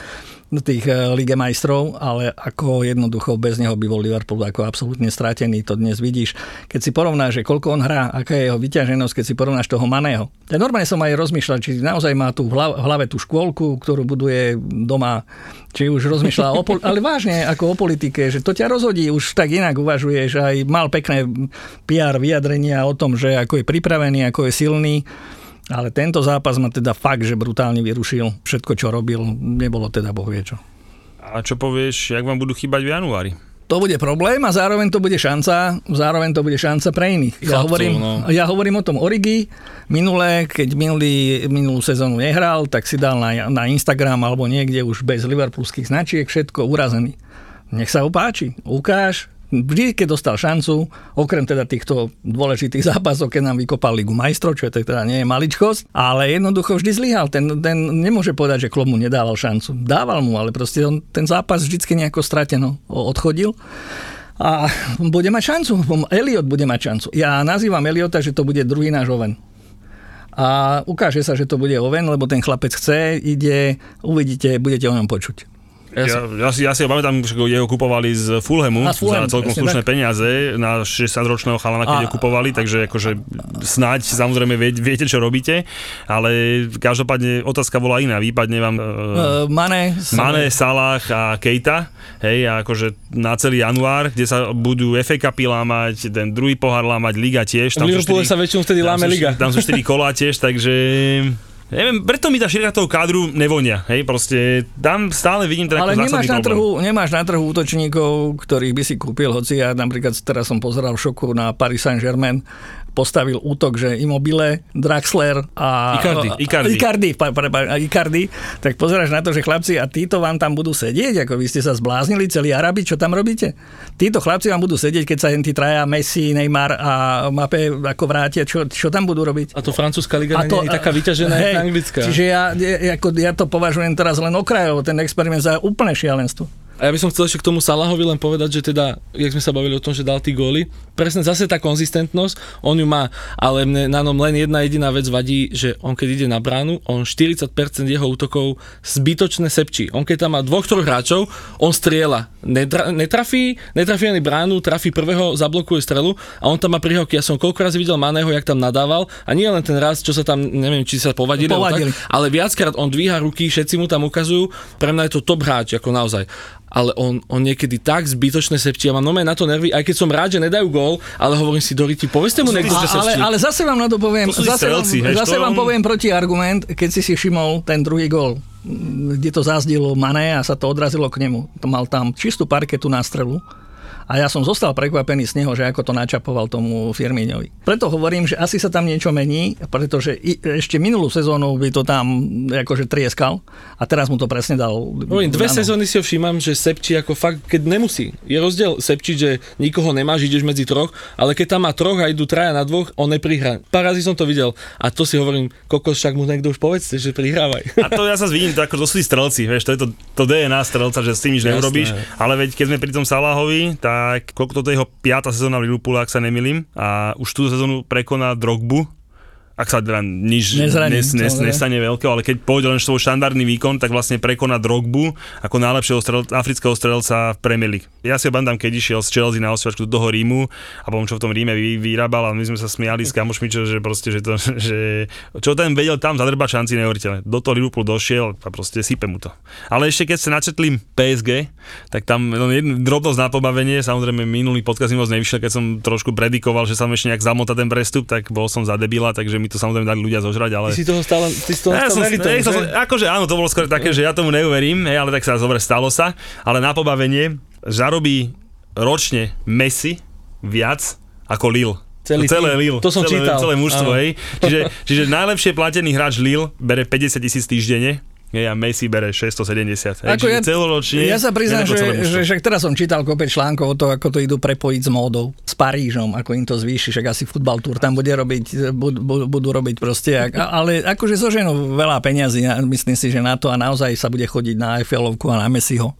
tých eh, Lige majstrov, ale ako jednoducho bez neho by bol Liverpool ako absolútne stratený, to dnes vidíš. Keď si porovnáš, že koľko on hrá, aká je jeho vyťaženosť, keď si porovnáš toho Maného. Ja normálne som aj rozmýšľal, či naozaj má tu v hlave tú škôlku, ktorú buduje doma, či už rozmýšľa o pol- ale vážne ako o politike, že to ťa rozhodí, už tak inak uvažuješ, aj mal pekné PR vyjadrenia o tom, že ako je pripravený, ako je silný. Ale tento zápas ma teda fakt, že brutálne vyrušil. Všetko, čo robil, nebolo teda boh vie čo. A čo povieš, jak vám budú chýbať v januári? To bude problém a zároveň to bude šanca, zároveň to bude šanca pre iných. Ja, Chlapcov, hovorím, no. ja hovorím o tom Origi. Minulé, keď minulý, minulú sezónu nehral, tak si dal na, na Instagram alebo niekde už bez liverpoolských značiek všetko urazený. Nech sa opáči, ukáž, vždy, keď dostal šancu, okrem teda týchto dôležitých zápasov, keď nám vykopal Ligu majstrov, čo je teda nie je maličkosť, ale jednoducho vždy zlyhal. Ten, ten nemôže povedať, že klub mu nedával šancu. Dával mu, ale proste on ten zápas vždycky nejako strateno odchodil. A bude mať šancu. Elliot bude mať šancu. Ja nazývam Eliota, že to bude druhý náš Oven. A ukáže sa, že to bude Oven, lebo ten chlapec chce, ide, uvidíte, budete o ňom počuť. Ja Ja, ja, si, ja si ho pamätám, že jeho kupovali z Fulhamu Fulhamu, za celkom slušné tak. peniaze na 60-ročného chalana, keď ho kupovali, takže akože snáď samozrejme vie, viete, čo robíte, ale každopádne otázka bola iná. Výpadne vám uh, Mane, Mane, Salah a Keita, hej, a akože na celý január, kde sa budú FA Cupy lámať, ten druhý pohár lámať, Liga tiež. V Liverpoole sa väčšinou vtedy tam láme liga. Tam sú 4 kolá tiež, takže... Neviem, preto mi tá šírka toho kádru nevonia, hej, proste tam stále vidím ten Ale nemáš na, problém. trhu, nemáš na trhu útočníkov, ktorých by si kúpil, hoci ja napríklad teraz som pozeral v šoku na Paris Saint-Germain, postavil útok, že Immobile, Draxler a... Icardi. a- Icardi. Icardi, pa, a Icardi, tak pozeráš na to, že chlapci a títo vám tam budú sedieť, ako vy ste sa zbláznili, celí Arabi, čo tam robíte? Títo chlapci vám budú sedieť, keď sa tí traja Messi, Neymar a Mbappé ako vrátia, čo, čo tam budú robiť? A to francúzska liga nie je taká vyťažená, hej, anglická. Čiže ja, ja, ja to považujem teraz len okrajovo, ten experiment za úplné šialenstvo. A ja by som chcel ešte k tomu Salahovi len povedať, že teda, jak sme sa bavili o tom, že dal tí góly, presne zase tá konzistentnosť, on ju má, ale mne na ňom len jedna jediná vec vadí, že on keď ide na bránu, on 40% jeho útokov zbytočne sepčí. On keď tam má dvoch, troch hráčov, on strieľa. Netra, netrafí, netrafí ani bránu, trafí prvého, zablokuje strelu a on tam má prihovky. Ja som koľko razy videl Maného, jak tam nadával a nie len ten raz, čo sa tam, neviem, či sa povadili, Povadili. tak, ale viackrát on dvíha ruky, všetci mu tam ukazujú, pre mňa je to top hráč, ako naozaj. Ale on, on niekedy tak zbytočne sepčí, ja mám nové na to nervy, aj keď som rád, že nedajú gól, ale hovorím si, Doriti, povedzte mu niekto, že ale, ale zase vám na to poviem, To zase, vám, strelci, hej, zase to vám poviem protiargument, keď si si všimol ten druhý gol, m, kde to zazdilo Mané a sa to odrazilo k nemu. To mal tam čistú parketu na strelu. A ja som zostal prekvapený z neho, že ako to načapoval tomu Firmíňovi. Preto hovorím, že asi sa tam niečo mení, pretože i, ešte minulú sezónu by to tam akože trieskal a teraz mu to presne dal. Hovorím, dve áno. sezóny si ho všímam, že sepčí ako fakt, keď nemusí. Je rozdiel sepčiť, že nikoho nemáš, ideš medzi troch, ale keď tam má troch a idú traja na dvoch, on neprihrá. Pár razy som to videl. A to si hovorím, kokos, však mu niekto už povedzte, že prihrávaj. A to ja sa vidím, to ako to sú tí strelci, vieš, to je to, to DNA strelca, že s tým nič Jasné. neurobíš, ale veď keď sme pri tom Salahovi, tak koľko toto je jeho piata sezóna v Liverpoole, ak sa nemilím, a už túto sezónu prekoná Drogbu, ak sa teda nič Nezraní, nes, nes, nestane veľkého, ale keď pôjde len svoj štandardný výkon, tak vlastne prekoná Drogbu ako najlepšieho strel, afrického strelca v Premier League. Ja si ho bandám, keď išiel z Chelsea na osvačku do toho Rímu a potom čo v tom Ríme vy, vyrábal a my sme sa smiali s kamošmi, čo, že proste, že, to, že čo ten vedel tam zadrbať šanci neuveriteľné. Do toho Liverpool došiel a proste sype mu to. Ale ešte keď sa načetli PSG, tak tam len jednu drobnosť na pobavenie, samozrejme minulý podcast mi moc nevyšiel, keď som trošku predikoval, že sa ešte nejak zamotá ten prestup, tak bol som za debila, takže mi to samozrejme dali ľudia zožrať, ale... Ty si toho stále, ty si toho Ja som, stále tomu, nechcel že? som, akože áno, to bolo skôr také, že ja tomu neuverím, hej, ale tak sa dobre stalo sa. Ale na pobavenie zarobí ročne Messi viac ako Lille. Celý celé tým. Lille. To som celé, čítal. Celé mužstvo, hej. Čiže, čiže najlepšie platený hráč Lille bere 50 tisíc týždenne, hej, a Messi bere 670. Hej, Ako ja, celoročne. ja sa priznám, že, že, že teraz som čítal kopec článkov o to, ako to idú prepojiť s módou, s Parížom, ako im to zvýši, však asi futbal tour tam bude robiť, budú, budú robiť proste, ale akože zoženú veľa peňazí, ja myslím si, že na to a naozaj sa bude chodiť na Eiffelovku a na Messiho.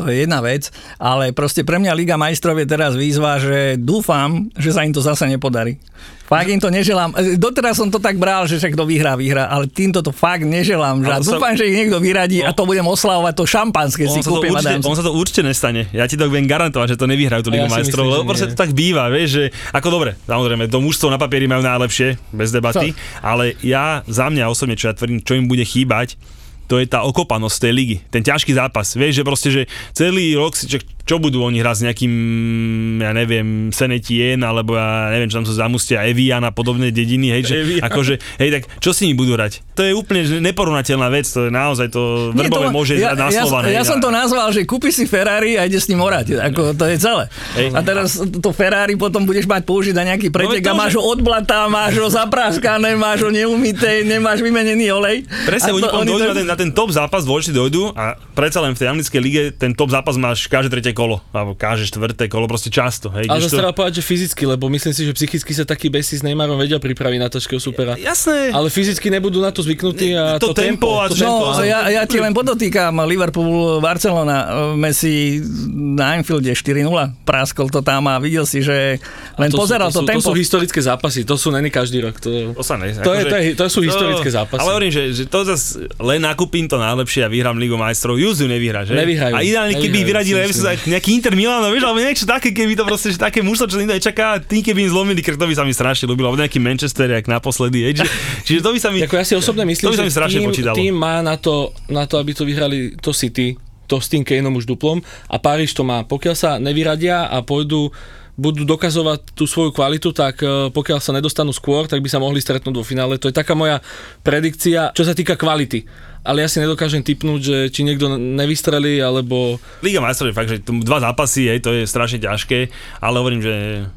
To je jedna vec, ale proste pre mňa Liga majstrov je teraz výzva, že dúfam, že sa im to zase nepodarí. Fakt im to neželám. Doteraz som to tak bral, že však kto vyhrá, vyhrá, ale týmto to fakt neželám. Že sa- dúfam, že ich niekto vyradí a to budem oslavovať to šampanské si on sa, to kúpim určite, si. on sa to určite nestane. Ja ti to viem garantovať, že to nevyhrajú tú ja Ligu si majstrov, myslím, lebo proste to tak býva, vieš, že ako dobre, samozrejme, to mužstvo na papieri majú najlepšie, bez debaty, ale ja za mňa osobne, čo ja tvrdím, čo im bude chýbať, to je tá okopanosť tej ligy, ten ťažký zápas. Vieš, že proste, že celý rok si, čo, čo budú oni hrať s nejakým, ja neviem, Senetien, alebo ja neviem, čo tam sú zamustia, Evian a podobné dediny, hej, že Evian. akože, hej, tak čo si nimi budú hrať? To je úplne neporovnateľná vec, to je naozaj to Nie, vrbové to- môže ja, na ja, Slovan, ja, hej, som to nazval, že kúpi si Ferrari a ide s ním orať. Ako, to je celé. Hej. A teraz to Ferrari potom budeš mať použiť na nejaký pretek No, a to, máš že- ho odblatá, máš ho zapráskané, máš ho neumité, nemáš vymenený olej. Presne, A oni, to- oni dojdu to- na ten, na ten top zápas, dôležitý dojdu a predsa len v tej anglickej lige ten top zápas máš každé tretie kolo, alebo každé štvrté kolo, proste často. Hej, Ale zase treba povedať, že fyzicky, lebo myslím si, že psychicky sa takí besi s Neymarom vedia pripraviť na ťažkého supera. Jasné. Ale fyzicky nebudú na to zvyknutý a To to, tempo, a to to- tempo, No, ja, ja ti len podotýkam, Liverpool, Barcelona, Messi na Anfielde 4-0, praskol to tam a videl si, že len to pozeral sú, to, to, sú, tempo. to sú historické zápasy, to sú není každý rok. To, To sa ne, To je- to je- to sú historické zápasy. Ale hovorím, že, že to zase len nakúpim to najlepšie a vyhrám Ligu majstrov. Juzu nevyhrá, že? Nevyhrajú. A ideálne, keby vyradili myslím. nejaký Inter Milano, vieš, alebo niečo také, keby to proste, že také mužstvo, čo nikto nečaká, tým keby im zlomili krk, to by sa mi strašne ľúbilo, alebo nejaký Manchester, jak naposledy, hej, čiže, čiže to by sa mi... Ako ja si osobne myslím, To by že strašne tým, tým má na to, na to, aby to vyhrali to City, to s tým Kaneom už duplom a Paríž to má. Pokiaľ sa nevyradia a pôjdu budú dokazovať tú svoju kvalitu, tak e, pokiaľ sa nedostanú skôr, tak by sa mohli stretnúť vo finále. To je taká moja predikcia, čo sa týka kvality. Ale ja si nedokážem typnúť, že či niekto nevystrelí, alebo Liga majstrov je fakt, že dva zápasy, hej, to je strašne ťažké, ale hovorím, že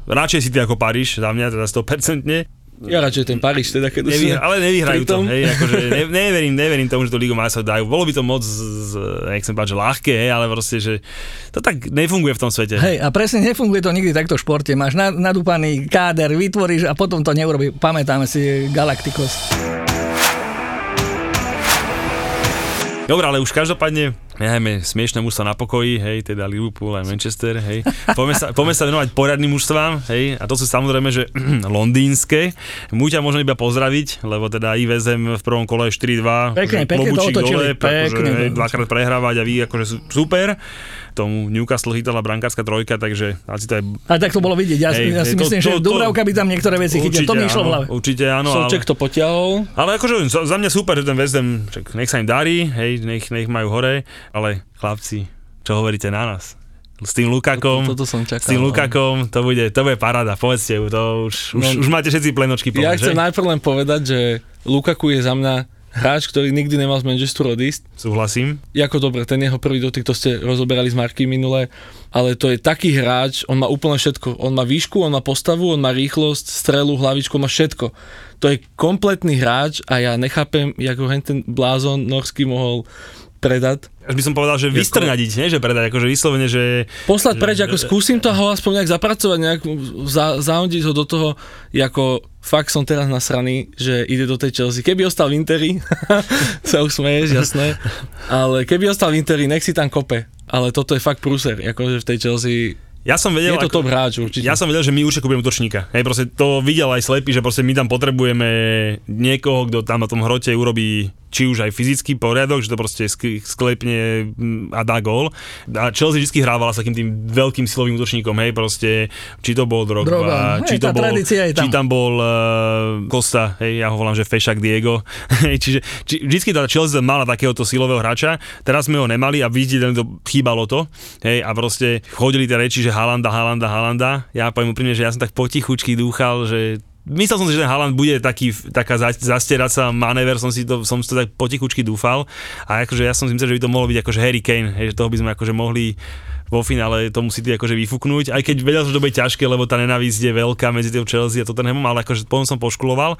radšej si ty ako Paríž, za mňa teda 100%. Ja radšej ten Paríž, teda keď Nevyhra, ale nevyhrajú to, hej, akože ne, neverím, neverím tomu, že to Ligu majstrov dajú. Bolo by to moc, z, jak som že ľahké, hej, ale proste, že to tak nefunguje v tom svete. Hej, a presne nefunguje to nikdy takto v športe. Máš na- nadúpaný káder, vytvoríš a potom to neurobí. Pamätáme si Galacticos. Dobre, ale už každopádne nechajme smiešne mužstva na pokoji, hej, teda Liverpool a Manchester, hej. Poďme sa, poďme sa venovať poradným mužstvám, hej, a to sú samozrejme, že londýnske. Múťa možno iba pozdraviť, lebo teda i vezem v prvom kole 4-2. Pekne, pekne to otočili, dole, pekne akože, hej, dvakrát prehrávať a vy akože sú super. Tomu Newcastle chytala brankárska trojka, takže asi to je A tak to bolo vidieť. Ja, Hej, ja si to- myslím, to- že to- Dubravka by tam niektoré veci chytil. To mi išlo v áno, hlave. Určite áno, ale... Solček to potiahol. Ale akože za mňa super, že ten West Ham, čak, nech sa im darí, hej, nech, nech majú hore, ale chlapci, čo hovoríte na nás? S tým Lukakom, Toto som čakal. s tým no. Lukakom, to bude, to bude parada, povedzte to už, už, No. už máte všetci plenočky Ja plné, chcem že? najprv len povedať, že Lukaku je za mňa hráč, ktorý nikdy nemal z Manchesteru odísť. Súhlasím. Jako dobre, ten jeho prvý dotyk, to ste rozoberali s Marky minule, ale to je taký hráč, on má úplne všetko. On má výšku, on má postavu, on má rýchlosť, strelu, hlavičku, má všetko. To je kompletný hráč a ja nechápem, jak ho ten blázon norský mohol predať. Až by som povedal, že vystrnadiť, nie že predať, akože vyslovene, že Poslať preč, ako skúsim to ho aspoň nejak zapracovať, nejak za, zahodiť ho do toho, ako fakt som teraz nasraný, že ide do tej Chelsea. Keby ostal v Interi, sa usmeješ, jasné, ale keby ostal v Interi, nech si tam kope. Ale toto je fakt prúser, akože v tej Chelsea ja som vedel, je to top hráč určite. Ja som vedel, že my určite kúpime útočníka. Hej, proste to videl aj slepý, že proste my tam potrebujeme niekoho, kto tam na tom hrote urobí či už aj fyzický poriadok, že to proste sk- sklepne mm, a dá gól. A Chelsea vždy hrávala s takým tým veľkým silovým útočníkom, hej, proste, či to bol Drogba, Drogba, či, hej, to bol, tam. či tam bol uh, Costa, hej, ja ho volám, že Fešak Diego. Hej, Čiže či, vždycky tá Chelsea mala takéhoto silového hráča, teraz sme ho nemali a vidíte, to chýbalo to. Hej, a proste chodili tie reči, že Halanda, Halanda, Halanda. Ja poviem úprimne, že ja som tak potichučky dúchal, že Myslel som si, že ten Haaland bude taký, taká za- zastieraca manéver, som si to, som to tak potichučky dúfal. A akože ja som si myslel, že by to mohlo byť akože Harry Kane, že toho by sme akože mohli vo finále to musí ty akože vyfúknuť, aj keď vedel, že to bude ťažké, lebo tá nenávisť je veľká medzi tým Chelsea a Tottenhamom, ale akože potom som poškuloval.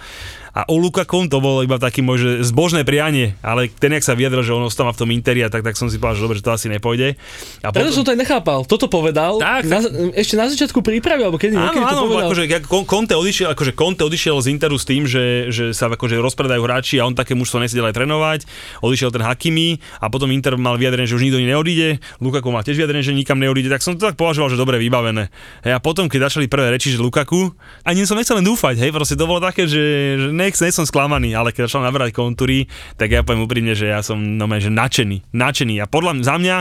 A o Lukakom to bolo iba taký môj že zbožné prianie, ale ten, jak sa vyjadril, že on ostáva v tom Interi, a tak, tak som si povedal, že dobre, že to asi nepôjde. A Preto som to aj nechápal. Toto povedal. Tak, na, ešte na začiatku prípravy, alebo kedy, Áno, to áno, povedal. akože Conte odišiel, akože Conte odišiel z Interu s tým, že, že sa akože rozpredajú hráči a on také mužstvo nechce ďalej trénovať. Odišiel ten Hakimi a potom Inter mal vyjadrenie, že už nikto neodíde. Lukaku mal tiež vyjadrenie, že nikam neodíde, tak som to tak považoval, že dobre vybavené. Hej, a potom, keď začali prvé reči, že Lukaku, ani som nechcel len dúfať, hej, proste to bolo také, že, že nech, nech som sklamaný, ale keď začal nabrať kontúry, tak ja poviem úprimne, že ja som no, že nadšený, nadšený. A podľa mňa, za mňa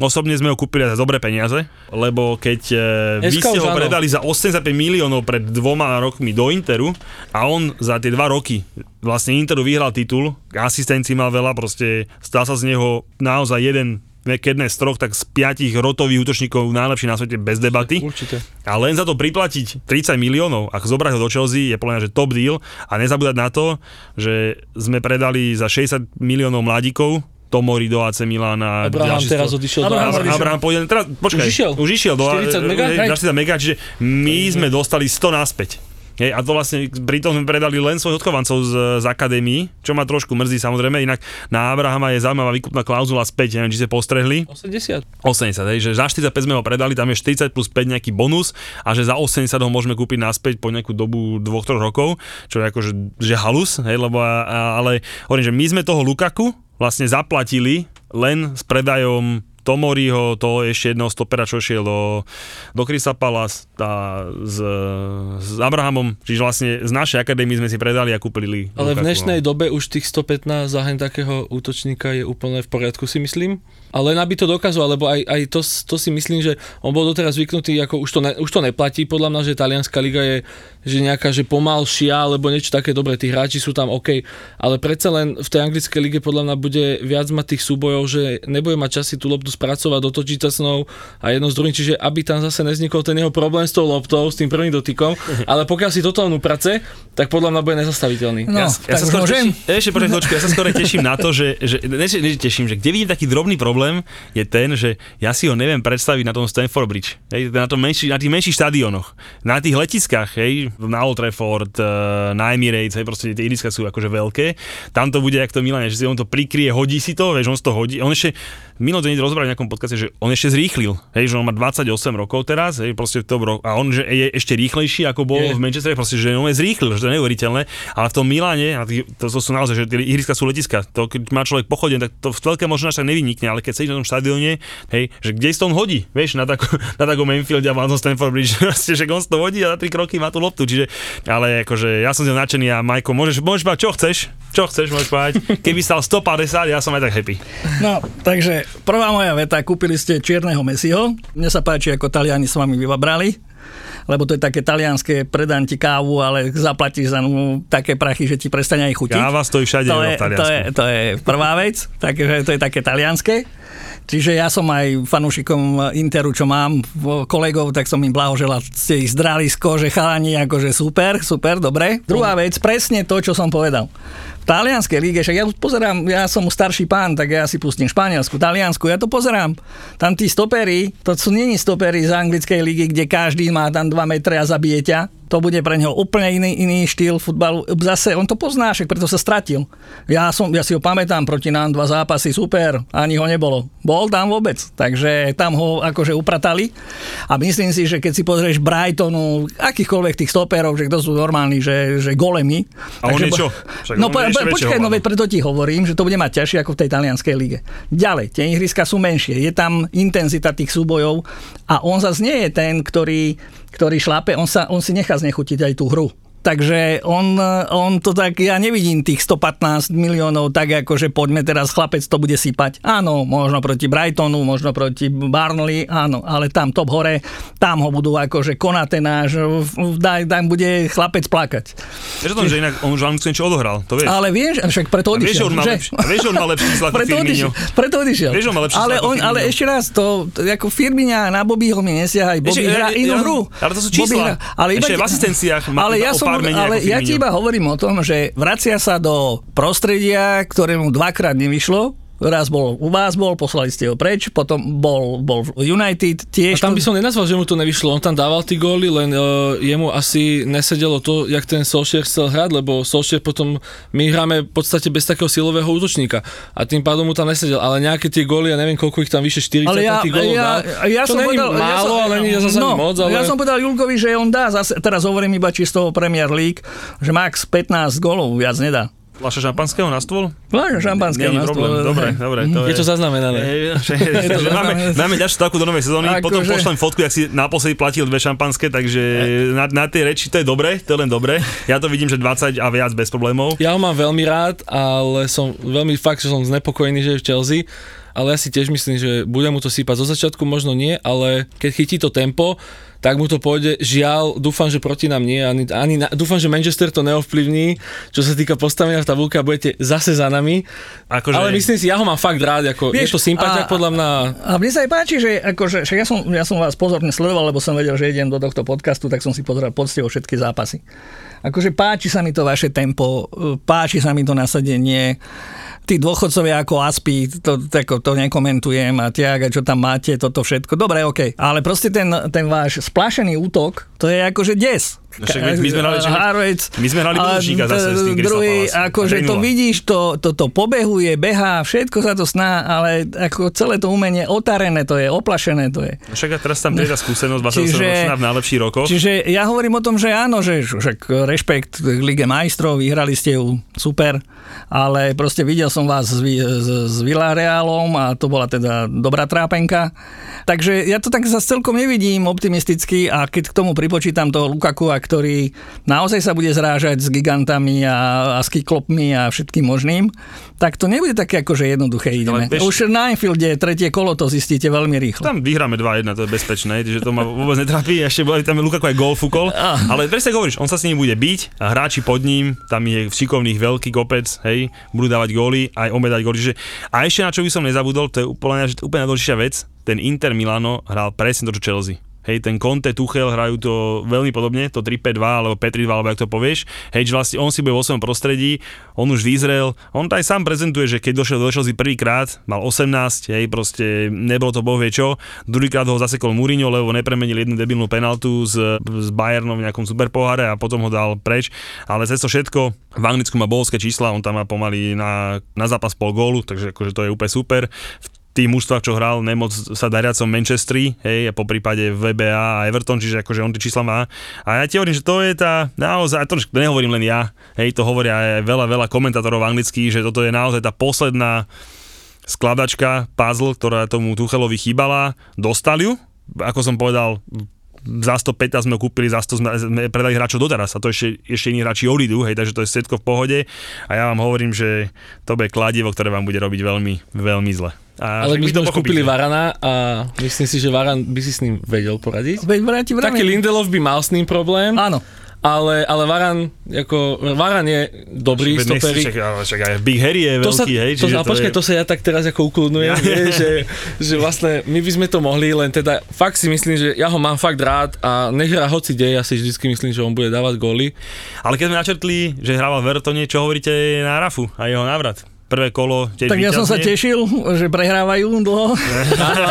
osobne sme ho kúpili za dobré peniaze, lebo keď e, vy ste ho predali za 85 miliónov pred dvoma rokmi do Interu a on za tie dva roky vlastne Interu vyhral titul, asistencií mal veľa, proste stal sa z neho naozaj jeden keď ne z troch, tak z piatich rotových útočníkov najlepší na svete bez debaty. Určite. A len za to priplatiť 30 miliónov a zobrať ho do Chelsea je podľa mňa, že top deal a nezabúdať na to, že sme predali za 60 miliónov mladíkov Tomori do AC Milána. Abraham teraz odišiel do Abraham odišiel. Abraham pôjde, teraz, počkaj, Už išiel? Už išiel do 40 mega? eh, Hej. 40 mega, čiže my sme dostali 100 naspäť. Hej, a to vlastne pritom sme predali len svojich odchovancov z, z akadémií, čo ma trošku mrzí samozrejme, inak na Abrahama je zaujímavá výkupná klauzula späť, neviem, či ste postrehli. 80. 80, hej, že za 45 sme ho predali, tam je 40 plus 5 nejaký bonus a že za 80 ho môžeme kúpiť naspäť po nejakú dobu 2-3 rokov, čo je akože že halus, hej, lebo a, a, ale hovorím, že my sme toho Lukaku vlastne zaplatili len s predajom Tomoriho, to ešte jedného stopera, čo šiel do, do Krisa Palace a s, s Abrahamom, čiže vlastne z našej akadémie sme si predali a kúpili Ale v Lukaku, dnešnej no. dobe už tých 115 za hen takého útočníka je úplne v poriadku si myslím. Ale len aby to dokázal, lebo aj, aj to, to, si myslím, že on bol doteraz zvyknutý, ako už to, ne, už to neplatí, podľa mňa, že talianská liga je že nejaká, že pomalšia, alebo niečo také. Dobre, tí hráči sú tam OK, ale predsa len v tej anglickej lige podľa mňa bude viac mať tých súbojov, že nebude mať časy tú loptu spracovať, dotočiť sa s nou a jedno s druhým, čiže aby tam zase neznikol ten jeho problém s tou loptou, s tým prvým dotykom, ale pokiaľ si toto on uprace, tak podľa mňa bude nezastaviteľný. No, Ja, ja tak sa skôr teším, ešte chvíľočku, ja sa skôr teším na to, že, že ne, ne, teším, že kde vidím taký drobný problém, je ten, že ja si ho neviem predstaviť na tom Stanford Bridge, hej, na, tom menší, na tých menších štadiónoch, na tých letiskách, hej, na Old Trafford, eh, na Emirates, hej, proste tie ihriska sú akože veľké, tam to bude, jak to Milane, že si on to prikrie, hodí si to, vieš, on si to hodí, on ešte, Milo to niekde rozprával v nejakom podcaste, že on ešte zrýchlil, hej, že on má 28 rokov teraz, hej, proste v tom roku, a on že je ešte rýchlejší, ako bol Je. v Manchestere, proste, že on je zrýchlil, že to je neuveriteľné, ale v tom Miláne, a to, to sú naozaj, že tie ihriska sú letiska, to keď má človek pochodeň, tak to v telke možno až tak nevynikne, ale keď sedíš na tom štadióne, hej, že kde si to on hodí, vieš, na, tako, na takom Enfielde a na tom Stanford Bridge, proste, že on si to hodí a za 3 kroky má tú loptu, čiže, ale akože ja som z nadšený a Majko, môžeš, môžeš mať čo chceš, čo chceš, môžeš povedať, keby stal 150, ja som aj tak happy. No, takže prvá moja veta, kúpili ste čierneho Messiho. Mne sa páči, ako Taliani s vami vybabrali lebo to je také talianské, predám ti kávu, ale zaplatíš za ňu také prachy, že ti prestane aj chutiť. Káva stojí všade to v je, Taliansku. to, je, to je prvá vec, takže to je také talianské. Čiže ja som aj fanúšikom Interu, čo mám v- kolegov, tak som im blahoželal, ste ich zdrali z kože, chalani, akože super, super, dobre. Druhá vec, presne to, čo som povedal. Talianskej líge, však ja pozerám, ja som starší pán, tak ja si pustím Španielsku, Taliansku, ja to pozerám. Tam tí stopery, to sú není stopery z anglickej lígy, kde každý má tam 2 metre a zabije ťa. To bude pre neho úplne iný, iný štýl futbalu. Zase, on to pozná, však preto sa stratil. Ja, som, ja si ho pamätám, proti nám dva zápasy, super, ani ho nebolo. Bol tam vôbec, takže tam ho akože upratali. A myslím si, že keď si pozrieš Brightonu, akýchkoľvek tých stoperov, že to sú normálni, že, že golemi. A on je bo- čo? Však no po, po, počkaj, no veď preto ti hovorím, že to bude mať ťažšie ako v tej talianskej lige. Ďalej, tie ihriska sú menšie, je tam intenzita tých súbojov a on zase nie je ten, ktorý, ktorý šlape, on, sa, on si nechá znechutiť aj tú hru. Takže on, on to tak, ja nevidím tých 115 miliónov tak, ako že poďme teraz chlapec to bude sypať. Áno, možno proti Brightonu, možno proti Barnley, áno, ale tam top hore, tam ho budú akože konate náš, daj, tam bude chlapec plakať. Vieš o tom, že inak on už Anglicku niečo odohral, to vieš. Ale vieš, však preto A vieš, odišiel. on má že? lepší, vieš, on má lepší čísla ako Preto odišiel. Preto odišiel. Vieš, on má lepší ale, on, ale ešte raz, to, to ako Firmina na Bobbyho mi nesiahaj. Bobby Ešte, hrá ja- inú ja- hru. ale to sú Bobby čísla. hrá- ale iba, Ešte v asistenciách má ale ja som, pár menej ale ja ti iba hovorím o tom, že vracia sa do prostredia, ktorému dvakrát nevyšlo. Raz bol u vás bol, poslali ste ho preč, potom bol, bol v United A tiež. tam by som nenazval, že mu to nevyšlo. On tam dával tie góly, len uh, jemu asi nesedelo to, jak ten Solskjaer chcel hrať, lebo Solskjaer potom, my hráme v podstate bez takého silového útočníka a tým pádom mu tam nesedel. Ale nejaké tie góly, ja neviem koľko ich tam vyše 40 ale ja, tých gólov ja, dal. ja to som není povedal, málo, ja som, ale nie je zase no, moc. Ale... Ja som povedal Julkovi, že on dá, zase, teraz hovorím iba čisto o Premier League, že max 15 golov viac nedá. Fľaša šampanského na stôl? Vážne šampanské. Není na problém, stole, dobre, hej. dobre. To Je to zaznamenané. Že, že, že máme, máme ďalšiu stavku do novej sezóny, Akože- potom pošlem fotku, jak si naposledy platil dve šampanské, takže na, na tej reči to je dobre, to je len dobre. Ja to vidím, že 20 a viac bez problémov. Ja ho mám veľmi rád, ale som veľmi fakt, že som znepokojený, že je v Chelsea. Ale ja si tiež myslím, že bude mu to sypať. Zo začiatku možno nie, ale keď chytí to tempo, tak mu to pôjde. Žiaľ, dúfam, že proti nám nie. Ani, ani na, dúfam, že Manchester to neovplyvní, čo sa týka postavenia v tabulke a budete zase za nami. Akože, Ale myslím si, ja ho mám fakt rád. Ako, je Vieš, to sympatiak podľa mňa. A mne sa aj páči, že akože, však ja som, ja som vás pozorne sledoval, lebo som vedel, že idem do tohto podcastu, tak som si pozeral poctivo všetky zápasy. Akože páči sa mi to vaše tempo, páči sa mi to nasadenie. Tí dôchodcovia ako Aspi, to, to, to nekomentujem a tiaga, čo tam máte, toto všetko. Dobre, OK. Ale proste ten, ten váš splašený útok, To je akože des. No však my sme hrali- Harvard, my sme hrali a útočníka zase s tým Crystal druhý, akože to 3:0. vidíš, to, to, to pobehuje, behá, všetko sa to sná, ale ako celé to umenie otarené to je, oplašené to je. No Však a teraz tam tá skúsenosť, 28 Čiže- ročná v najlepších rokoch. Čiže ja hovorím o tom, že áno, že však rešpekt k Lige majstrov, vyhrali ste ju, super, ale proste videl som vás s, s, s Villarealom a to bola teda dobrá trápenka. Takže ja to tak zase celkom nevidím optimisticky a keď k tomu pripočítam toho Lukakua, ktorý naozaj sa bude zrážať s gigantami a, a s kyklopmi a všetkým možným, tak to nebude také akože jednoduché ideme. vieš- Už na Anfielde tretie kolo to zistíte veľmi rýchlo. Tam vyhráme 2-1, to je bezpečné, že to ma vôbec netrápi. Ešte bol tam Lukaku aj gol fúkol. Ale presne ako hovoríš, on sa s ním bude biť a hráči pod ním, tam je šikovných veľký kopec, hej, budú dávať góly, aj on bude dať góly. Čiže, a ešte na čo by som nezabudol, to je úplne, že úplne najdôležitejšia vec, ten Inter Milano hral presne to, čo Chelsea. Hej, ten Conte, Tuchel hrajú to veľmi podobne, to 3-5-2 alebo 5-3-2, alebo jak to povieš. Hej, že vlastne on si bude vo svojom prostredí, on už vyzrel, on to aj sám prezentuje, že keď došiel do Chelsea prvýkrát, mal 18, hej, proste nebolo to boh vie čo. Druhýkrát ho zasekol Mourinho, lebo nepremenil jednu debilnú penaltu s, s Bayernom v nejakom superpoháre a potom ho dal preč. Ale cez to všetko, v Anglicku má bolské čísla, on tam má pomaly na, na zápas pol gólu, takže akože to je úplne super. V tých mužstvách, čo hral, nemoc sa dariacom Manchestri, hej, a po prípade VBA a Everton, čiže akože on tie čísla má. A ja ti hovorím, že to je tá, naozaj, to nehovorím len ja, hej, to hovoria aj veľa, veľa komentátorov anglických, že toto je naozaj tá posledná skladačka, puzzle, ktorá tomu Tuchelovi chýbala, dostal ju, ako som povedal, za 115 sme ho kúpili, za 100 sme, sme predali hráčov doteraz a to ešte, ešte iní hráči odídu, hej, takže to je všetko v pohode a ja vám hovorím, že to bude kladivo, ktoré vám bude robiť veľmi, veľmi zle. A Ale my sme už kúpili. Varana a myslím si, že Varan by si s ním vedel poradiť. Veď Taký Lindelof by mal s ním problém, Áno. Ale, ale Varan, ako, Varan je dobrý stoperik. však, ale však aj Big Harry je To sa, veľký, hej, to, ale počkaj, to sa ja tak teraz ako ukludnujem, Ja- ja. že, že vlastne my by sme to mohli, len teda fakt si myslím, že ja ho mám fakt rád a nech hrá hoci dej, ja si vždycky myslím, že on bude dávať góly. Ale keď sme načrtli, že hrával v Evertone, čo hovoríte na Rafu a jeho návrat? Prvé kolo tiež Tak ja som sa tešil, že prehrávajú dlho.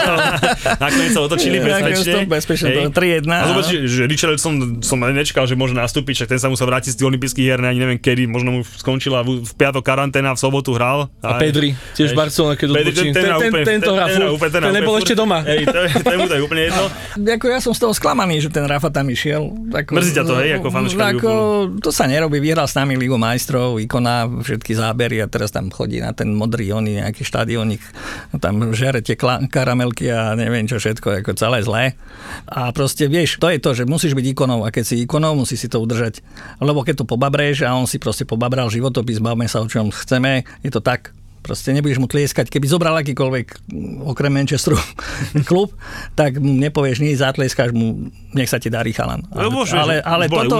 Nakoniec sa otočili bezpečne. to bezpečne, Hej. to 3-1, A že, že Richarlison som ani nečakal, že môže nastúpiť, však ten sa musel vrátiť z tých olympijských hier, ani neviem kedy, možno mu skončila v, v piatok karanténa, v sobotu hral. A Pedri, tiež v Barcelone, keď Pedri, ten, ten, Ten- ten- tento hrá ten, Ten nebol ešte doma. To, to mu to je úplne jedno. Ako ja som z toho sklamaný, že ten Rafa tam išiel. Mrzí ťa to, hej, ako fanúšika ako, To sa nerobí, vyhral s nami Ligu majstrov, vykoná všetky zábery a teraz tam chodí na ten modrý oný nejaký štadionik, tam žere tie karamelky a neviem čo všetko, ako celé zlé. A proste vieš, to je to, že musíš byť ikonou a keď si ikonou, musí si to udržať. Lebo keď to pobabreš a on si proste pobabral životopis, bavme sa o čom chceme, je to tak. Proste nebudeš mu tlieskať. Keby zobral akýkoľvek, mm, okrem Manchesteru, klub, tak mu nepovieš nič, zatlieskaš mu, nech sa ti darí chalan. Už, ale, vieš, ale, aj toto,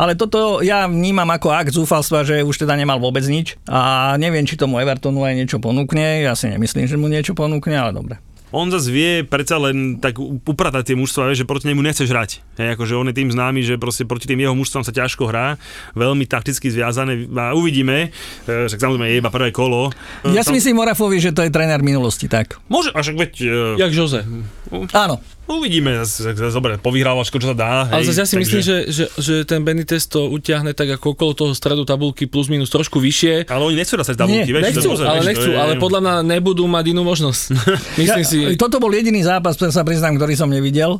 ale toto ja vnímam ako akt zúfalstva, že už teda nemal vôbec nič a neviem, či tomu Evertonu aj niečo ponúkne. Ja si nemyslím, že mu niečo ponúkne, ale dobre. On zase vie predsa len tak upratať tie mužstva, že proti nemu nechceš hrať. Hej, akože on je tým známy, že proste proti tým jeho mužstvám sa ťažko hrá, veľmi takticky zviazané a uvidíme, e, však samozrejme je iba prvé kolo. E, Ja si tam- myslím o Rafovi, že to je tréner minulosti, tak. Môže, a však veď, e, Jak Jose. Áno. uvidíme, dobre, povyhrával všetko, čo sa dá. Ale hej, zase ja si takže- myslím, že, že, že ten Benitez to utiahne tak ako okolo toho stredu tabulky plus minus trošku vyššie. Ale oni nechcú dať tabulky, Nie, vieš, Nechcú, to, ale vieš, nechcú, je- ale podľa mňa nebudú mať inú možnosť. Myslím si, Ja, toto bol jediný zápas, sa priznám, ktorý som nevidel.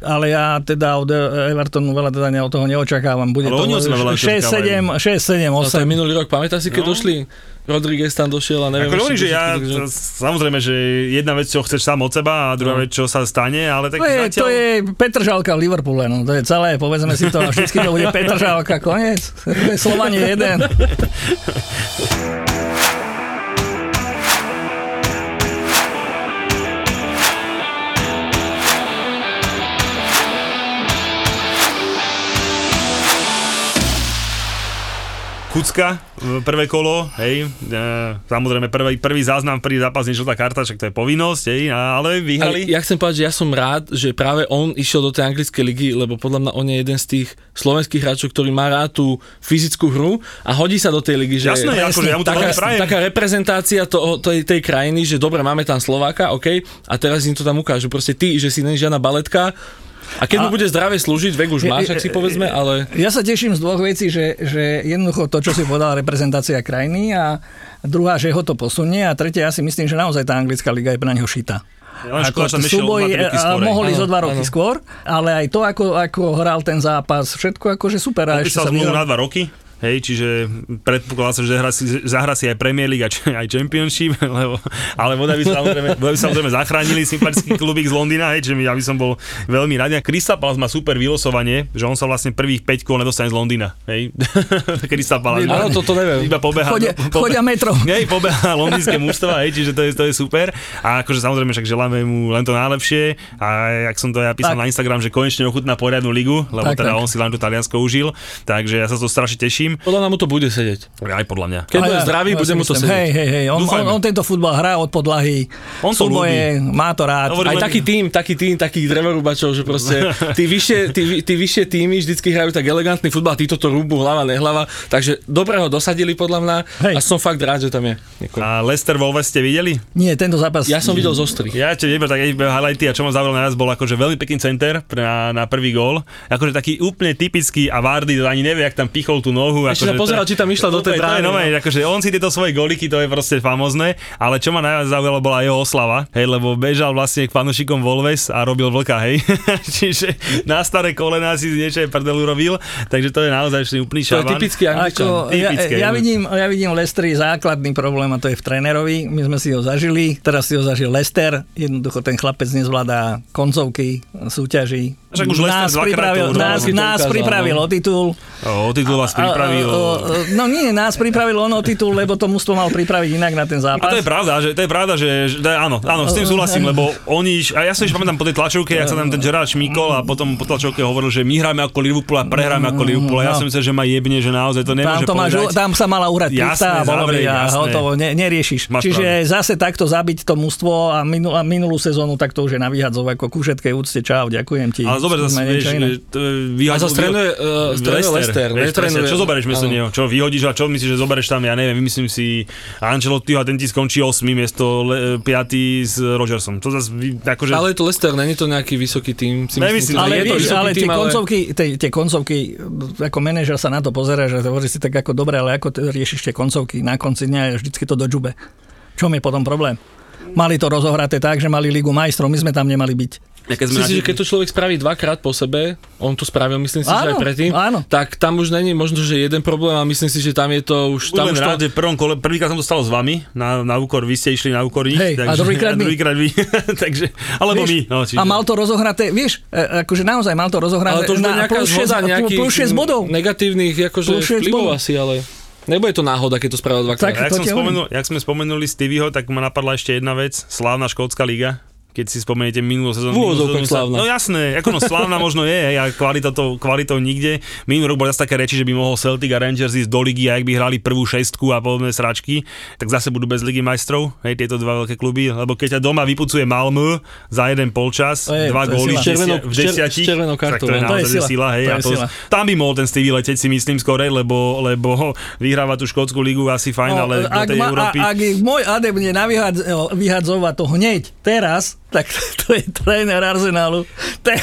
Ale ja teda od Evertonu veľa teda ne, od toho neočakávam. Bude Ale to oni od seba veľa 6, 7, 6, 7, ale to je 8. minulý rok, pamätáš si, keď No. došli? Rodriguez tam došiel a neviem. Ako hovorím, že ja, to- samozrejme, že jedna vec, čo chceš sám od seba a druhá No. vec, čo sa stane, ale tak To je, zatiaľ... to je Petržalka v Liverpoole, no to je celé, povedzme si to, vždycky to bude Petržalka, koniec. To je Slovanie jeden. Kucka, e, prvé kolo, hej, e, samozrejme prvý, prvý záznam, prvý zápas, žltá karta, však to je povinnosť, hej, ale vyhrali. Ale ja chcem povedať, že ja som rád, že práve on išiel do tej anglickej ligy, lebo podľa mňa on je jeden z tých slovenských hráčov, ktorý má rád tú fyzickú hru a hodí sa do tej ligy. Že Jasné, akože ja mu to taká, prajem. taká reprezentácia toho, tej, tej krajiny, že dobre, máme tam Slováka, OK, a teraz im to tam ukážu. Proste ty, že si není žiadna baletka, A keď mu A- bude zdravie slúžiť, vek už máš, ak si povedzme, ale... Ja sa teším z dvoch vecí, že, že jednoducho to, čo si povedala reprezentácia krajiny a druhá, že ho to posunie a tretia, ja si myslím, že naozaj tá anglická liga je pre neho šitá. Len škoda, že tam nešiel súboji, o dva, tri roky a skôr, mohol ísť o dva roky áno. skôr, ale aj to, ako, ako hral ten zápas, všetko akože super. A ešte Podpísal sa zmluvu na dva roky, hej, čiže predpokladá sa, že zahra si, zahra si aj Premier League a č- aj Championship, lebo, ale voda by samozrejme, voda by samozrejme zachránili sympatický klubík z Londýna, hej, čiže ja by som bol veľmi rád. A Crystal Palace má super vylosovanie, že on sa vlastne prvých 5 kôl nedostane z Londýna, hej. Crystal Palace. Áno, toto neviem. Iba pobeha. Chodia, no, chodia metro. Hej, pobeha londýnske mužstva, hej, čiže to je, to je super. A akože samozrejme však želáme mu len to najlepšie. A jak som to ja písal Tak. na Instagram, že konečne ochutná poriadnu ligu, lebo Tak, teda tak. on si len to Taliansko užil. Takže ja sa to strašne teším. Podľa nám mu to bude sedieť. Aj podľa mňa. Keď bude ja- zdravý, ja bude mu to myslím, Hej, sedieť. hej, hej. On, on, Dúfajme. on tento futbal hrá od podlahy. On to súboje, má to rád. Hovorí- Aj Len- taký tým, taký tým, takých drevorubačov, že proste tí vyššie, tí, tí vyššie týmy vždycky hrajú tak elegantný futbal, títo to rúbu hlava, nehlava, takže dobre ho dosadili podľa mňa Hej. a som fakt rád, že tam je. niekoho. A Lester Wolves ste videli? Nie, tento zápas... Ja som videl zo strich. Ja ešte neviem, tak iba highlighty a čo ma zaujalo najviac bol akože veľmi pekný center na, na prvý gól. Akože taký úplne typický a Vardy ani nevie, jak tam pichol tú nohu. Ešte akože sa pozeral, to- či tam išla do tej brány, no. akože on si tieto svoje goliky, to je proste famozne, ale čo ma najviac zaujalo bola jeho oslava, hej, lebo bežal vlastne k fanúšikom Volves a robil vlka, hej. Čiže na staré kolená si niečo aj prdel urobil, takže to je naozaj ešte úplný To je typický angličan. Ako, ja, Typické, ja, no. vidím, ja vidím Lestri základný problém a to je v trénerovi. My sme si ho zažili, teraz si ho zažil Lester. Jednoducho ten chlapec nezvládá koncovky súťaží. Však už nás pripravil, to nás, to nás ukázal, pripravil no. o titul. O, o titul vás pripravil. A, no nie, nás pripravil on o titul, lebo to mužstvo mal pripraviť inak na ten A zápas. to je pravda, že to je pravda, že, že to je, áno, áno, s tým súhlasím, lebo oni, a ja si ešte pamätám po tej tlačovke, jak sa tam ten Gerard šmíkol a potom po tlačovke hovoril, že my hráme ako Liverpool a prehráme ako Liverpool. A ja No. som myslel, že ma jebne, že naozaj to Tam, nemôže to máš, povedať. tam sa mala uhrať Jasné, pizza a a hotovo, ne, neriešiš. Máš Čiže zase takto zabiť to mužstvo a, minul, a minulú sezónu, tak to už je na vyhadzov, ako ku všetkej úcte, čau, ďakujem ti. Ale zober zase, vieš, A zase trénuje, uh, Lester. vieš, presne, netrénuje- čo zoberieš miesto neho? Čo vyhodíš a čo myslíš, že zoberieš tam, ja neviem, vymyslím si Ancelottiho a ten ti skončí 8 miesto 5 s Rodgersom. To zase, akože... Ale je to Lester, není to nejaký vysoký tým. Si Nemyslím, myslím, Ale, je to vieš, ale tie tým, koncovky, tie, tie koncovky, ako manažer sa na to pozera, že hovorí si tak ako dobre, ale ako riešiš tie koncovky na konci dňa je vždycky to do džube. Čom je potom problém? Mali to rozohraté tak, že mali Ligu majstrov, my sme tam nemali byť. Ja keď sme Myslím si, že keď to človek spraví dvakrát po sebe, on to spravil, myslím si, že Áno, aj predtým, áno. tak tam už není možno, že jeden problém a myslím si, že tam je to už... Tam Budem už rád, to, že v prvom kole, prvýkrát som to stalo s vami, na, na úkor, vy ste išli na úkor ich, Hej, a druhýkrát my. druhýkrát vy, takže, alebo Vieš, my, no, čiže. A mal to rozohraté, vieš, e, akože naozaj mal to rozohraté ale to už na nejaká plus 6, zhoda nejakých plus 6 bodov. negatívnych akože vplyvov bodov. asi, ale nebude to náhoda, keď to spravil dvakrát. Tak. Jak, som spomenul, jak sme spomenuli Stevieho, tak ma napadla ešte jedna vec, slávna škótska liga. Keď si spomeniete minulú sezónu. V slávna. No jasné, ako no slávna možno je, a kvalitou, to, kvalitou nikde. Minulý rok boli zase také reči, že by mohol Celtic a Rangers ísť do ligy a ak by hrali prvú šestku a podobné sračky, tak zase budú bez ligy majstrov, hej, tieto dva veľké kluby, lebo keď ťa doma vypucuje Malmö za jeden polčas, To je- dva je góly v desia- v desiatich, červenou tak kartou, to je no. naozaj To je sila. sila, hej, To je to, sila. tam by mohol ten Stevie leteť si myslím skorej, lebo, lebo vyhráva tú škótsku ligu asi fajn, ale do No, tej ma, Európy... a, ak môj adep bude navyhadz- vyhadzovať to hneď, teraz, tak to je tréner Arsenálu. Ten,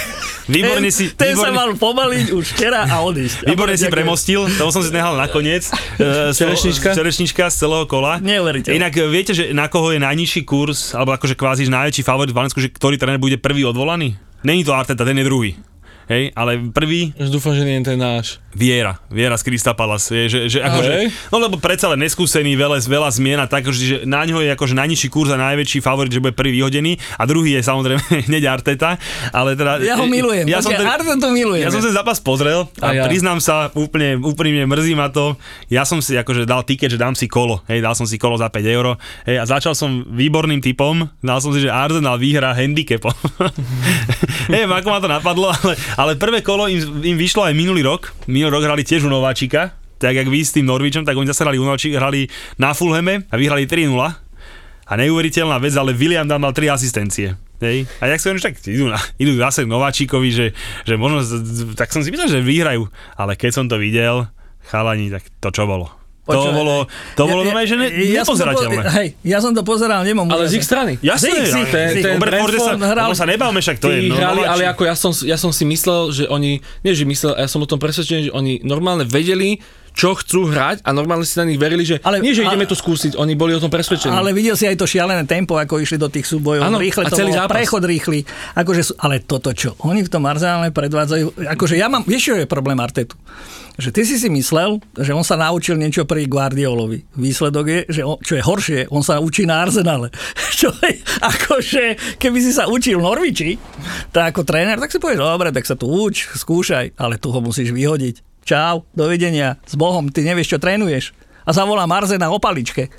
Výborne si- ten sa výborne- mal pomaliť už včera a odísť. A Výborne si premostil, to som si nehal nakoniec. Z- Čerešnička? Čerešnička z celého kola. Neuveriteľné. Inak e, viete, že na koho je najnižší kurz, alebo akože kvázi najväčší favorit v Valensku, že ktorý tréner bude prvý odvolaný? Není to Arteta, ten je druhý. Hej, ale prvý Už dúfam, že nie je ten náš. Viera, Viera z Krista Palace, je, že, že akože, no lebo predsa len neskúsený, veľa, veľa zmien a tak, že na ňo je akože najnižší kurz a najväčší favorit, že bude prvý vyhodený a druhý je samozrejme hneď Arteta, ale teda... Ja ho milujem. Ja som ten, to milujem. ja som ten zápas pozrel a, A ja. priznám sa úplne, úprimne mrzí ma to. Ja som si akože dal tiket, že dám si kolo. Hej, dal som si kolo za 5 euro. Hej, a začal som výborným typom. Dal som si, že Arsenal vyhrá handicapom. Neviem, ako ma to napadlo, ale, ale prvé kolo im, im vyšlo aj minulý rok. Minulý rok hrali tiež u Nováčika. Tak jak vy s tým Norvičom, tak oni zase hrali u Nováčika, hrali na Fulhame a vyhrali 3-0. A neuveriteľná vec, ale William tam mal 3 asistencie. Hej. A jak že tak idú, na, idú zase Nováčikovi, že, že možno, tak som si myslel, že vyhrajú. Ale keď som to videl, chalani, tak to čo bolo? To Počúvaj, bolo, to bolo normálne, že ne, ja som to po- nepozerateľné. Hej, ja som to pozeral, nemám Ale z ich strany. Zik. ten Brentford Brentford sa, hral- sa nebavme, však to je hrali, ale ako ja som, ja som si myslel, že oni, nie že myslel, ja som o tom presvedčený, že oni normálne vedeli, čo chcú hrať a normálne si na nich verili, že Ale- nie, že ideme to skúsiť, oni boli o tom presvedčení. Ale videl si aj to šialené tempo, ako išli do tých súbojov. Áno, rýchle a to celý bolo, zápas. prechod rýchly. Akože, ale toto čo, oni v tom Arsenále predvádzajú, akože ja mám, vieš, čo je problém Artetu? Že ty si si myslel, že on sa naučil niečo pri Guardiolovi. Výsledok je, že on, čo je horšie, on sa učí na Arsenále. Čo je, akože, keby si sa učil v Norviči, tak ako tréner, tak si povieš, dobre, tak sa tu uč, skúšaj, ale tu ho musíš vyhodiť. Čau, dovidenia, s Bohom, ty nevieš, čo trénuješ. A zavolá Marzena o paličke.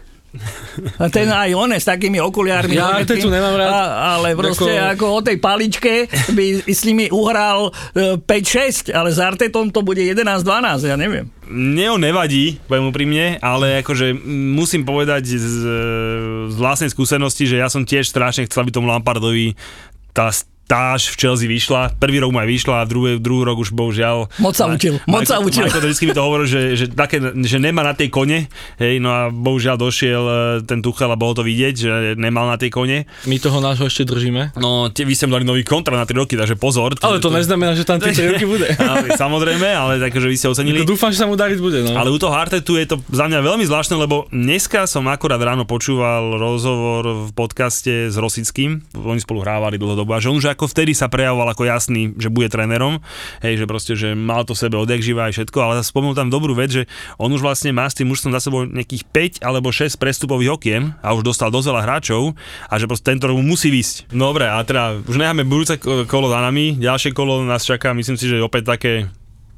A ten aj on s takými okuliármi. Ja všetkým. Artetu nemám rád. A, ale proste ako... Ako- o tej paličke by s nimi uhral e, 5-6, ale s Artetom to bude 11-12, ja neviem. Mne on nevadí, poviem úprimne, ale akože musím povedať z, z vlastnej skúsenosti, že ja som tiež strašne chcel, aby tomu Lampardovi tá stáž v Chelsea vyšla. Prvý rok mu aj vyšla a druhý, druhý rok už bohužiaľ... Moc sa učil, moc sa učil. Michael to vždy mi to hovoril, že, že, také, že nemá na tej kone, hej, no a bohužiaľ došiel e, ten Tuchel a bolo to vidieť, že nemal na tej kone. My toho nášho ešte držíme. No, tie, vy ste dali nový kontrakt na 3 roky, takže pozor. Ale to neznamená, že tam tie 3 roky bude. Ale, samozrejme, ale takže vy ste ocenili. Ako Dúfam, že sa mu dariť bude. No. Ale u toho Artetu je to za mňa veľmi zvláštne, lebo dneska som akurát ráno počúval rozhovor v podcaste s Rosickým, oni spolu hrávali dlhodobo a že on už ako vtedy sa prejavoval ako jasný, že bude trénerom, hej, že proste, že mal to sebe odjak živa aj všetko, ale spomenul tam dobrú vec, že on už vlastne má s tým mužstvom za sebou nejakých 5 alebo 6 prestupových okien a už dostal dosť veľa hráčov a že proste tento mu musí výsť. Dobre, a teda už necháme budúce ko- kolo za nami, ďalšie kolo nás čaká, myslím si, že opäť také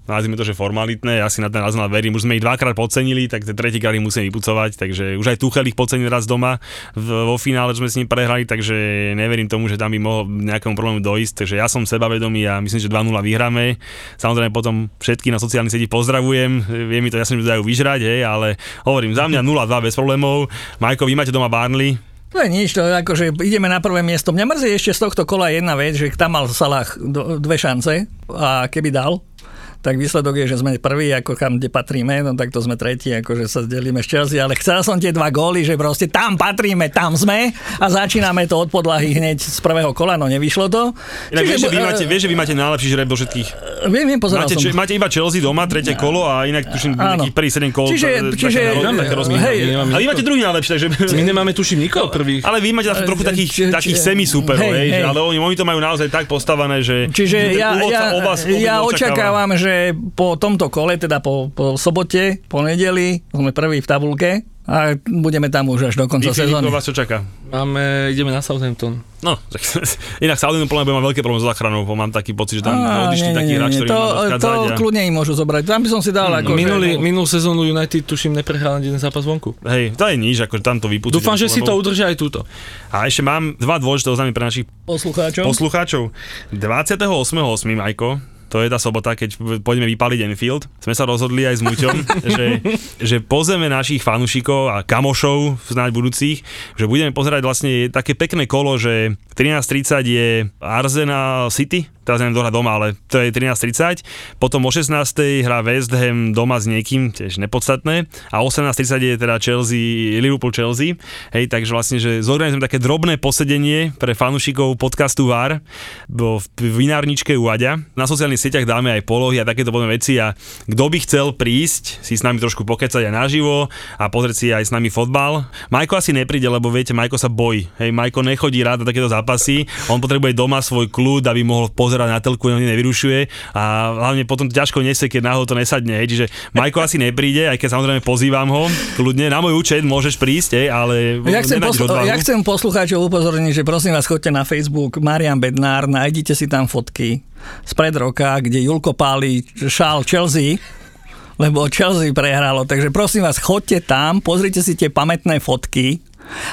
nazvime to, že formalitné, ja si na ten Arsenal verím, už sme ich dvakrát podcenili, tak ten tretí krát ich musíme vypucovať, takže už aj Tuchel ich podcenil raz doma v, vo finále, sme s ním prehrali, takže neverím tomu, že tam by mohol nejakému problému dojsť, takže ja som sebavedomý a myslím, že 2-0 vyhráme. Samozrejme potom všetky na sociálnych sieti pozdravujem, vie mi to jasne, že dajú vyžrať, hej, ale hovorím, za mňa 0-2 bez problémov. Majko, vy máte doma Barnley, To je nič, to je ako, že ideme na prvé miesto. Mňa mrzí ešte z tohto kola jedna vec, že tam mal Salah dve šance a keby dal, tak výsledok je, že sme prví, ako kam kde patríme, no tak to sme tretí, akože sa zdelíme z Chelsea, ale chcel som tie dva góly, že proste tam patríme, tam sme a začíname to od podlahy hneď z prvého kola, no nevyšlo to. Inak vieš, že vy máte, vieš, že vy máte najlepší žreb do všetkých. Viem, viem, pozeral Máte, som. či, máte iba Chelsea doma, tretie kolo a inak tuším Áno. nejakých prvých 7 kol. Čiže- tak- čiže- také také hej, my nemáme Ale vy máte druhý najlepší, takže... My nemáme tuším nikoho prvých. Ale vy máte trochu takých, Či- či- takých semi-superov, hej, hej, že, hej. ale oni, oni to majú naozaj tak postavené, že Čiže ja, ja, ja očakáva. očakávam, že po tomto kole, teda po, po sobote, po nedeli, sme prví v tabulke a budeme tam už až do konca sezóny. vás čo čaká? Máme, ideme na Southampton. No, tak, inak podľa mňa bude mať veľké problém s záchranou, bo mám taký pocit, že tam odišli nie, takí nie, hráči, ktorí to, to a- kľudne im môžu zobrať. Tam by som si dal ako... Minulý, minulú sezónu United tuším neprehral ani jeden zápas vonku. Hej, to je nič, ako tam to vypustí. Dúfam, že si to udržia aj túto. A ešte mám dva dôležité oznámy pre našich poslucháčov. poslucháčov. 28.8. Majko, to je tá sobota, keď pôjdeme vypaliť Enfield. Sme sa rozhodli aj s Muťom, že, že pozeme našich fanúšikov a kamošov, snáď budúcich, že budeme pozerať vlastne také pekné kolo, že 13.30 je Arsenal City, teraz neviem, hrá doma, ale to je 13.30. Potom o 16.00 hrá West Ham doma s niekým, tiež nepodstatné. A o 18.30 je teda Chelsea, Liverpool Chelsea. Hej, takže vlastne, že zorganizujeme také drobné posedenie pre fanúšikov podcastu VAR v vinárničke u Aďa. Na sociálnych sieťach dáme aj polohy a takéto podobné veci a kto by chcel prísť, si s nami trošku pokecať aj naživo a pozrieť si aj s nami fotbal. Majko asi nepríde, lebo viete, Majko sa bojí. Hej, Majko nechodí rád na takéto zápasy, on potrebuje doma svoj kľud, aby mohol pozerať na telku, on nevyrušuje a hlavne potom to ťažko nesie, keď náhodou to nesadne. Hej. Čiže Majko asi nepríde, aj keď samozrejme pozývam ho, kľudne, na môj účet môžeš prísť, hej, ale Ja chcem, poslu- odvahu. ja chcem poslucháčov upozorniť, že prosím vás, chodte na Facebook Marian Bednár, nájdite si tam fotky spred roka, kde Julko páli šál Chelsea, lebo Chelsea prehralo. Takže prosím vás, chodte tam, pozrite si tie pamätné fotky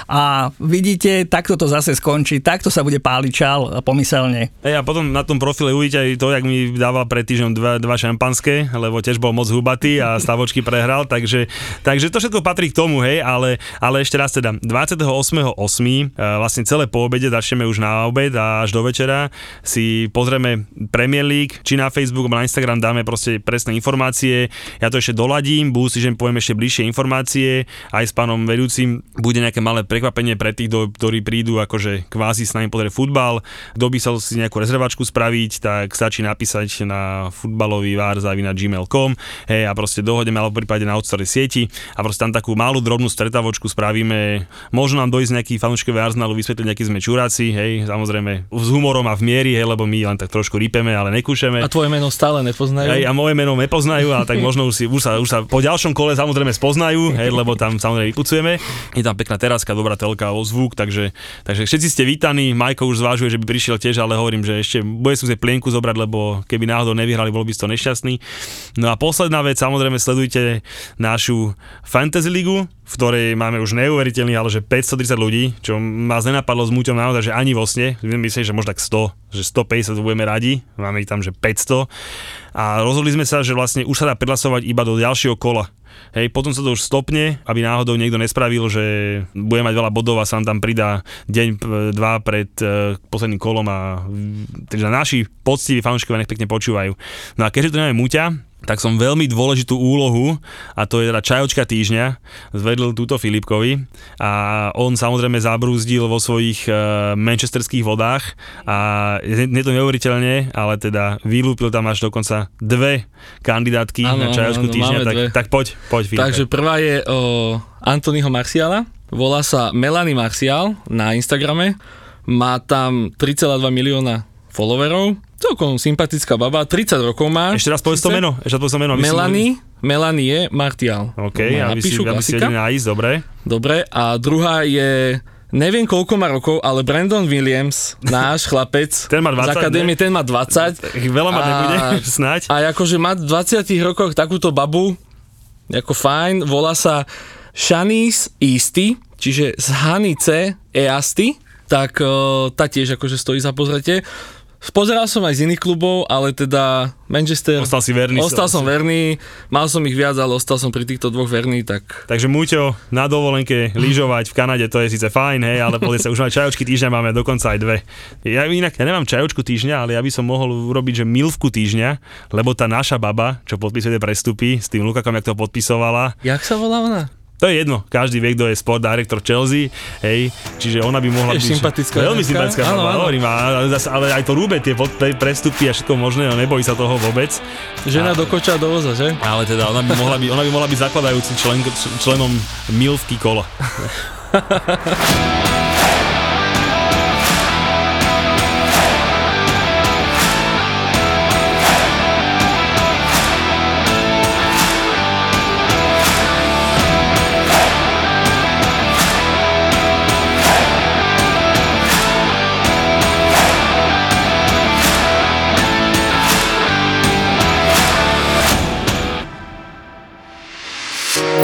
A vidíte, takto to zase skončí, takto sa bude páliť čal pomyselne. Hej, a potom na tom profile uvidíte aj to, jak mi dával pred týždňom dva, dva šampanské, lebo tiež bol moc hubatý a stavočky prehral, takže, takže to všetko patrí k tomu, hej, ale, ale ešte raz teda, 28.8. E, vlastne celé po obede, začneme už na obed a až do večera, si pozrieme Premier League, či na Facebook, alebo na Instagram dáme proste presné informácie, ja to ešte doladím, budúci že poviem ešte bližšie informácie, aj s pánom vedúcim bude nejaké malé prekvapenie pre tých, ktorí prídu akože kvázi s nami pozrieť futbal, kto by sa si nejakú rezervačku spraviť, tak stačí napísať na futbalový vár na gmail.com hej, a proste dohodneme alebo prípade na outstory sieti a proste tam takú malú drobnú stretavočku spravíme. Možno nám dojsť nejaký fanúškové Arsenalu vysvetliť nejaký sme čuráci, hej, samozrejme s humorom a v miery, hej, lebo my len tak trošku rýpeme, ale nekúšeme. A tvoje meno stále nepoznajú? Hej, a moje meno nepoznajú, ale tak možno už, si, už, sa, už sa po ďalšom kole samozrejme spoznajú, hej, lebo tam samozrejme vypucujeme. Je tam pekná teráska, dobrá telka o zvuk, takže, takže všetci ste vítaní. Majko už zvážuje, že by prišiel tiež, ale hovorím, že ešte bude si plienku zobrať, lebo keby náhodou nevyhrali, bol by to nešťastný. No a posledná vec, samozrejme sledujte našu Fantasy Ligu, v ktorej máme už neuveriteľný, ale že 530 ľudí, čo ma nenapadlo s Muťom naozaj, že ani vo sne, myslím, že možno tak 100, že 150 budeme radi, máme ich tam, že 500 a rozhodli sme sa, že vlastne už sa dá prihlasovať iba do ďalšieho kola. Hej, potom sa to už stopne, aby náhodou niekto nespravil, že bude mať veľa bodov a sa nám tam pridá deň, dva pred uh, posledným kolom a teda naši poctiví fanúšikovia nech pekne počúvajú. No a keďže to nemáme Muťa, tak som veľmi dôležitú úlohu, a to je teda čajočka týždňa, zvedl túto Filipkovi. A on samozrejme zabrúzdil vo svojich uh, manchesterských vodách. A je, to neuveriteľne, ale teda vylúpil tam až dokonca dve kandidátky ano, na čajočku ano, týždňa, tak, tak poď, poď Filipe. Takže prvá je o Antonyho Marciala, volá sa Melanie Marcial na Instagrame, má tam 3,2 milióna followerov, celkom sympatická baba, 30 rokov má. Ešte raz povedz to meno. Ešte raz to meno. Melanie, Melanie je Martial. OK, no, aby si, aby si nájsť, dobre. Dobre, a druhá je neviem koľko má rokov, ale Brandon Williams, náš chlapec ten má 20, z akadémie, ten má 20. Veľa ma nebude, snáď. A akože má v 20 rokoch takúto babu, ako fajn, volá sa Shanice Easty, čiže z Hanice Easty, tak uh, tá tiež akože stojí za pozretie. Pozeral som aj z iných klubov, ale teda Manchester... Ostal si verný. Ostal som verný, mal som ich viac, ale ostal som pri týchto dvoch verný, tak... Takže Muťo, na dovolenke lyžovať v Kanade, to je síce fajn, hej, ale pozrieť sa, už aj čajočky týždňa máme dokonca aj dve. Ja inak, ja nemám čajočku týždňa, ale ja by som mohol urobiť, že milvku týždňa, lebo tá naša baba, čo podpisuje prestupy, s tým Lukakom, jak to podpisovala. Jak sa volá ona? To je jedno, každý vie, kto je sport director Chelsea, hej, čiže ona by mohla byť... sympatická. Veľmi sympatická, áno, áno. Hovorím, ale, ale aj to rúbe, tie prestupy a všetko možné, no nebojí sa toho vôbec. Žena a, do koča do voza, že? Ale teda ona by mohla byť, ona by mohla byť zakladajúcim člen, členom Milvky kola.